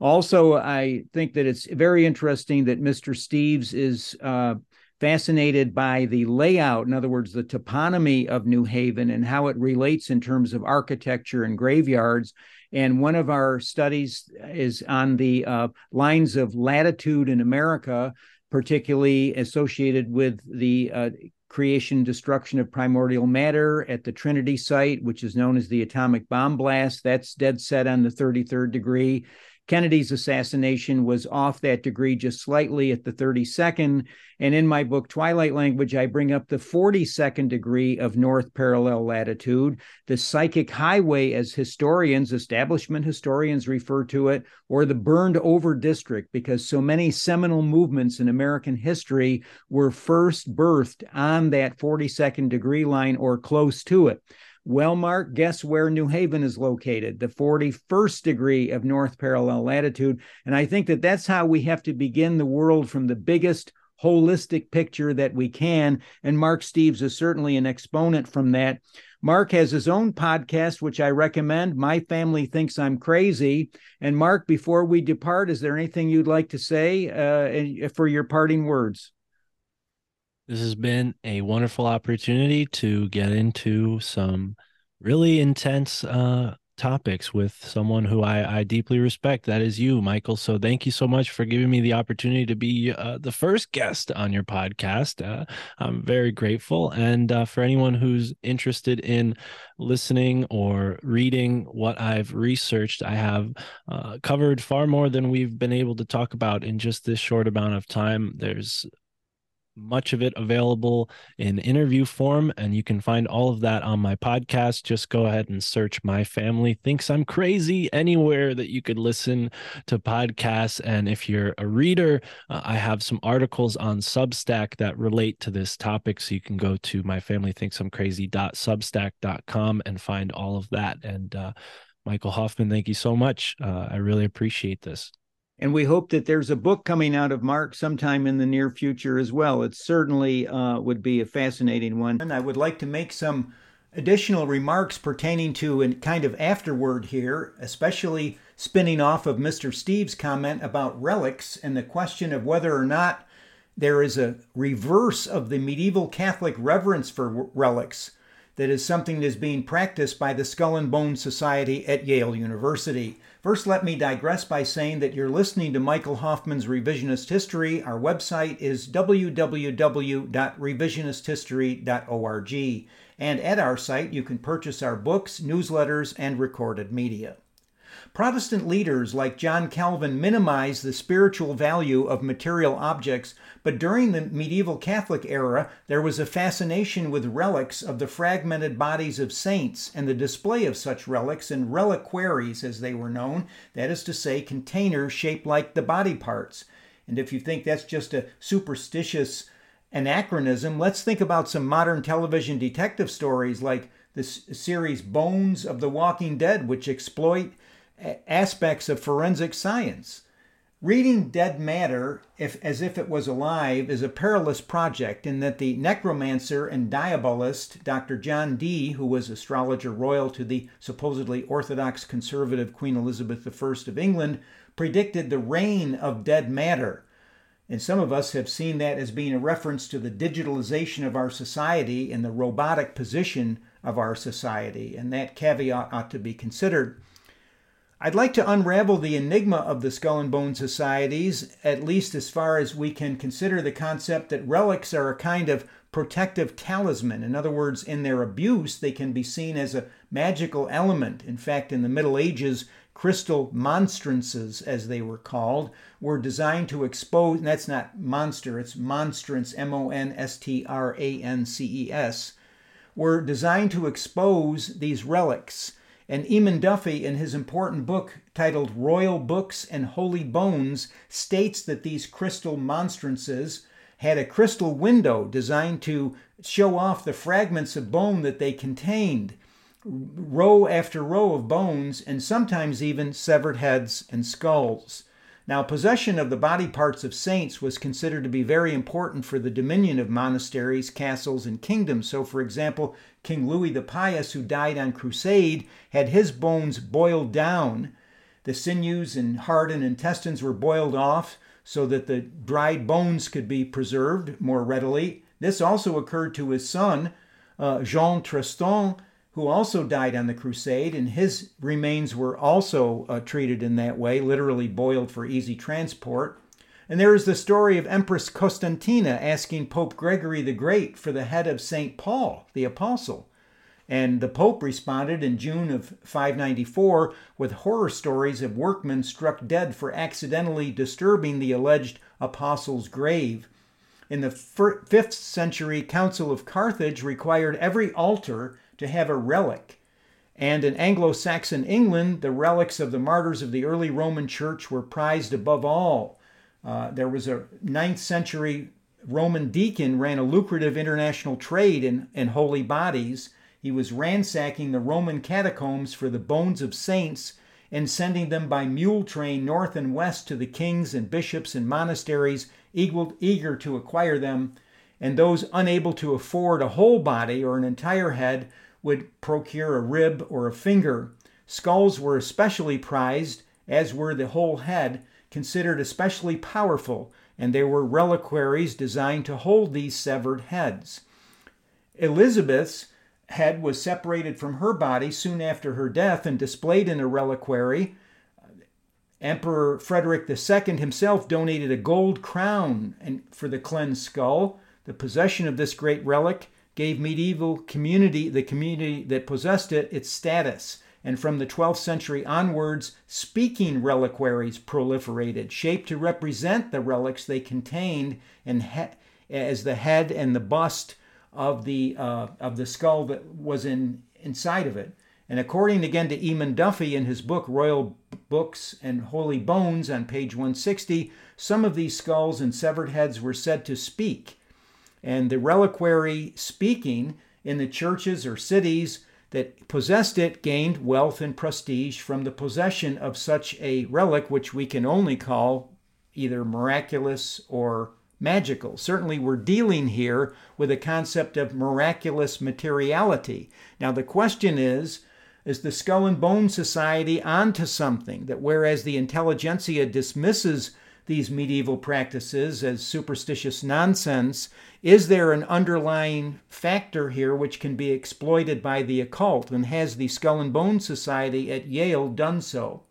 Also, I think that it's very interesting that Mr. Steeves is uh, fascinated by the layout, in other words, the toponymy of New Haven and how it relates in terms of architecture and graveyards. And one of our studies is on the uh, lines of latitude in America, particularly associated with the uh, creation destruction of primordial matter at the Trinity site, which is known as the atomic bomb blast. That's dead set on the 33rd degree. Kennedy's assassination was off that degree just slightly at the 32nd. And in my book, Twilight Language, I bring up the 42nd degree of north parallel latitude, the psychic highway, as historians, establishment historians refer to it, or the burned over district, because so many seminal movements in American history were first birthed on that 42nd degree line or close to it. Well, Mark, guess where New Haven is located? The 41st degree of north parallel latitude. And I think that that's how we have to begin the world from the biggest holistic picture that we can. And Mark Steeves is certainly an exponent from that. Mark has his own podcast, which I recommend. My family thinks I'm crazy. And Mark, before we depart, is there anything you'd like to say uh, for your parting words? This has been a wonderful opportunity to get into some really intense uh, topics with someone who I, I deeply respect. That is you, Michael. So thank you so much for giving me the opportunity to be uh, the first guest on your podcast. Uh, I'm very grateful. And uh, for anyone who's interested in listening or reading what I've researched, I have uh, covered far more than we've been able to talk about in just this short amount of time. There's much of it available in interview form and you can find all of that on my podcast. Just go ahead and search my family thinks i'm crazy anywhere that you could listen to podcasts. And if you're a reader uh, i have some articles on substack that relate to this topic. So you can go to my family thinks i'm crazy.substack.com and find all of that. And uh, michael hoffman thank you so much. Uh, i really appreciate this And we hope that there's a book coming out of Mark sometime in the near future as well. It certainly uh, would be a fascinating one. And I would like to make some additional remarks pertaining to a kind of afterword here, especially spinning off of Mr. Steeves' comment about relics and the question of whether or not there is a reverse of the medieval Catholic reverence for relics that is something that is being practiced by the Skull and Bones Society at Yale University. First, let me digress by saying that you're listening to Michael Hoffman's Revisionist History. Our website is www.revisionisthistory.org. And at our site, you can purchase our books, newsletters, and recorded media. Protestant leaders like John Calvin minimized the spiritual value of material objects, but during the medieval Catholic era, there was a fascination with relics of the fragmented bodies of saints and the display of such relics in reliquaries, as they were known, that is to say, containers shaped like the body parts. And if you think that's just a superstitious anachronism, let's think about some modern television detective stories like the series Bones of the Walking Dead, which exploit aspects of forensic science. Reading dead matter if, as if it was alive is a perilous project in that the necromancer and diabolist Dr. John Dee, who was astrologer royal to the supposedly orthodox conservative Queen Elizabeth I of England, predicted the reign of dead matter. And some of us have seen that as being a reference to the digitalization of our society and the robotic position of our society, and that caveat ought to be considered. I'd like to unravel the enigma of the Skull and Bone Societies, at least as far as we can consider the concept that relics are a kind of protective talisman. In other words, in their abuse, they can be seen as a magical element. In fact, in the Middle Ages, crystal monstrances, as they were called, were designed to expose, and that's not monster, it's monstrance, M O N S T R A N C E S, were designed to expose these relics and Eamon Duffy, in his important book titled Royal Books and Holy Bones, states that these crystal monstrances had a crystal window designed to show off the fragments of bone that they contained, row after row of bones, and sometimes even severed heads and skulls. Now, possession of the body parts of saints was considered to be very important for the dominion of monasteries, castles, and kingdoms. So, for example, King Louis the Pious, who died on crusade, had his bones boiled down. The sinews and heart and intestines were boiled off so that the dried bones could be preserved more readily. This also occurred to his son, uh, Jean Tristan, who also died on the crusade, and his remains were also uh, treated in that way, literally boiled for easy transport. And there is the story of Empress Constantina asking Pope Gregory the Great for the head of St. Paul, the apostle. And the Pope responded in June of 594 with horror stories of workmen struck dead for accidentally disturbing the alleged apostle's grave. In the 5th century Council of Carthage required every altar to have a relic. And in Anglo Saxon England, the relics of the martyrs of the early Roman Church were prized above all. Uh, there was a 9th century Roman deacon ran a lucrative international trade in, in holy bodies. He was ransacking the Roman catacombs for the bones of saints and sending them by mule train north and west to the kings and bishops and monasteries eager to acquire them. And those unable to afford a whole body or an entire head would procure a rib or a finger. Skulls were especially prized, as were the whole head, considered especially powerful, and there were reliquaries designed to hold these severed heads. Elizabeth's head was separated from her body soon after her death and displayed in a reliquary. Emperor Frederick II himself donated a gold crown for the cleansed skull. The possession of this great relic gave medieval community, the community that possessed it, its status. And from the 12th century onwards, speaking reliquaries proliferated, shaped to represent the relics they contained and he- as the head and the bust of the, uh, of the skull that was in, inside of it. And according again to Eamon Duffy in his book Royal Books and Holy Bones on page 160, some of these skulls and severed heads were said to speak and the reliquary speaking in the churches or cities that possessed it gained wealth and prestige from the possession of such a relic, which we can only call either miraculous or magical. Certainly, we're dealing here with a concept of miraculous materiality. Now, the question is is the Skull and Bone Society onto something that whereas the intelligentsia dismisses these medieval practices as superstitious nonsense, is there an underlying factor here which can be exploited by the occult? And has the Skull and Bone Society at Yale done so?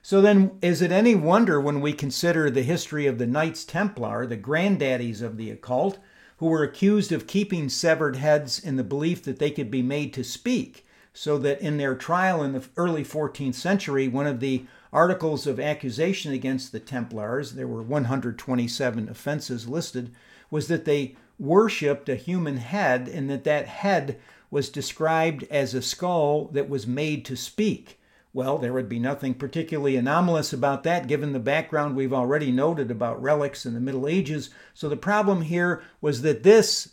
So then, is it any wonder when we consider the history of the Knights Templar, the granddaddies of the occult, who were accused of keeping severed heads in the belief that they could be made to speak, so that in their trial in the early 14th century, one of the articles of accusation against the Templars, there were 127 offenses listed, was that they worshipped a human head and that that head was described as a skull that was made to speak. Well, there would be nothing particularly anomalous about that given the background we've already noted about relics in the Middle Ages. So the problem here was that this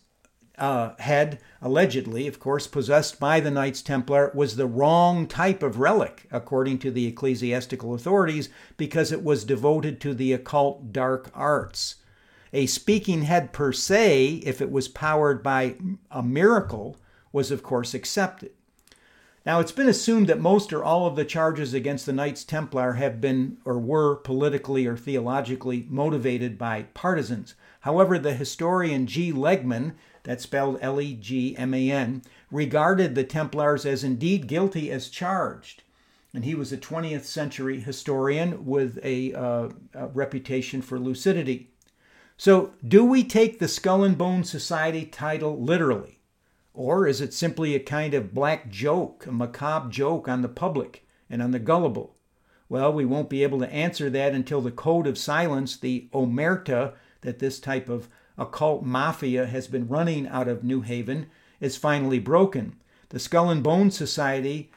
uh, had allegedly, of course, possessed by the Knights Templar, was the wrong type of relic, according to the ecclesiastical authorities, because it was devoted to the occult dark arts. A speaking head per se, if it was powered by a miracle, was of course accepted. Now, it's been assumed that most or all of the charges against the Knights Templar have been or were politically or theologically motivated by partisans. However, the historian G. Legman that's spelled L E G M A N, regarded the Templars as indeed guilty as charged. And he was a 20th century historian with a, uh, a reputation for lucidity. So, do we take the Skull and Bone Society title literally? Or is it simply a kind of black joke, a macabre joke on the public and on the gullible? Well, we won't be able to answer that until the code of silence, the omerta, that this type of occult mafia has been running out of New Haven is finally broken. The Skull and Bone Society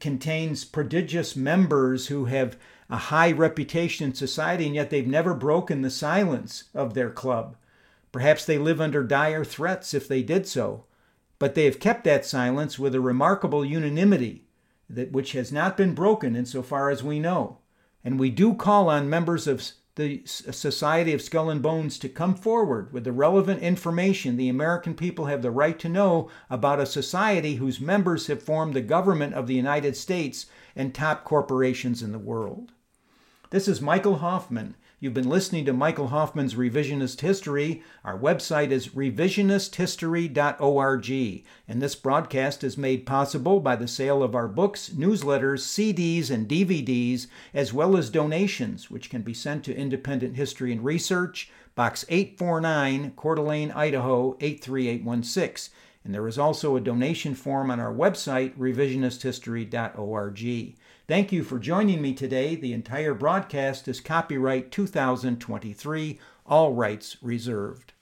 contains prodigious members who have a high reputation in society, and yet they've never broken the silence of their club. Perhaps they live under dire threats if they did so, but they have kept that silence with a remarkable unanimity that which has not been broken insofar as we know. And we do call on members of the Society of Skull and Bones to come forward with the relevant information the American people have the right to know about a society whose members have formed the government of the United States and top corporations in the world. This is Michael Hoffman You've been listening to Michael Hoffman's Revisionist History. Our website is revisionisthistory.org, and this broadcast is made possible by the sale of our books, newsletters, CDs, and DVDs, as well as donations, which can be sent to Independent History and Research, Box 849, Coeur d'Alene, Idaho 83816. And there is also a donation form on our website, revisionisthistory.org. Thank you for joining me today. The entire broadcast is copyright 2023, all rights reserved.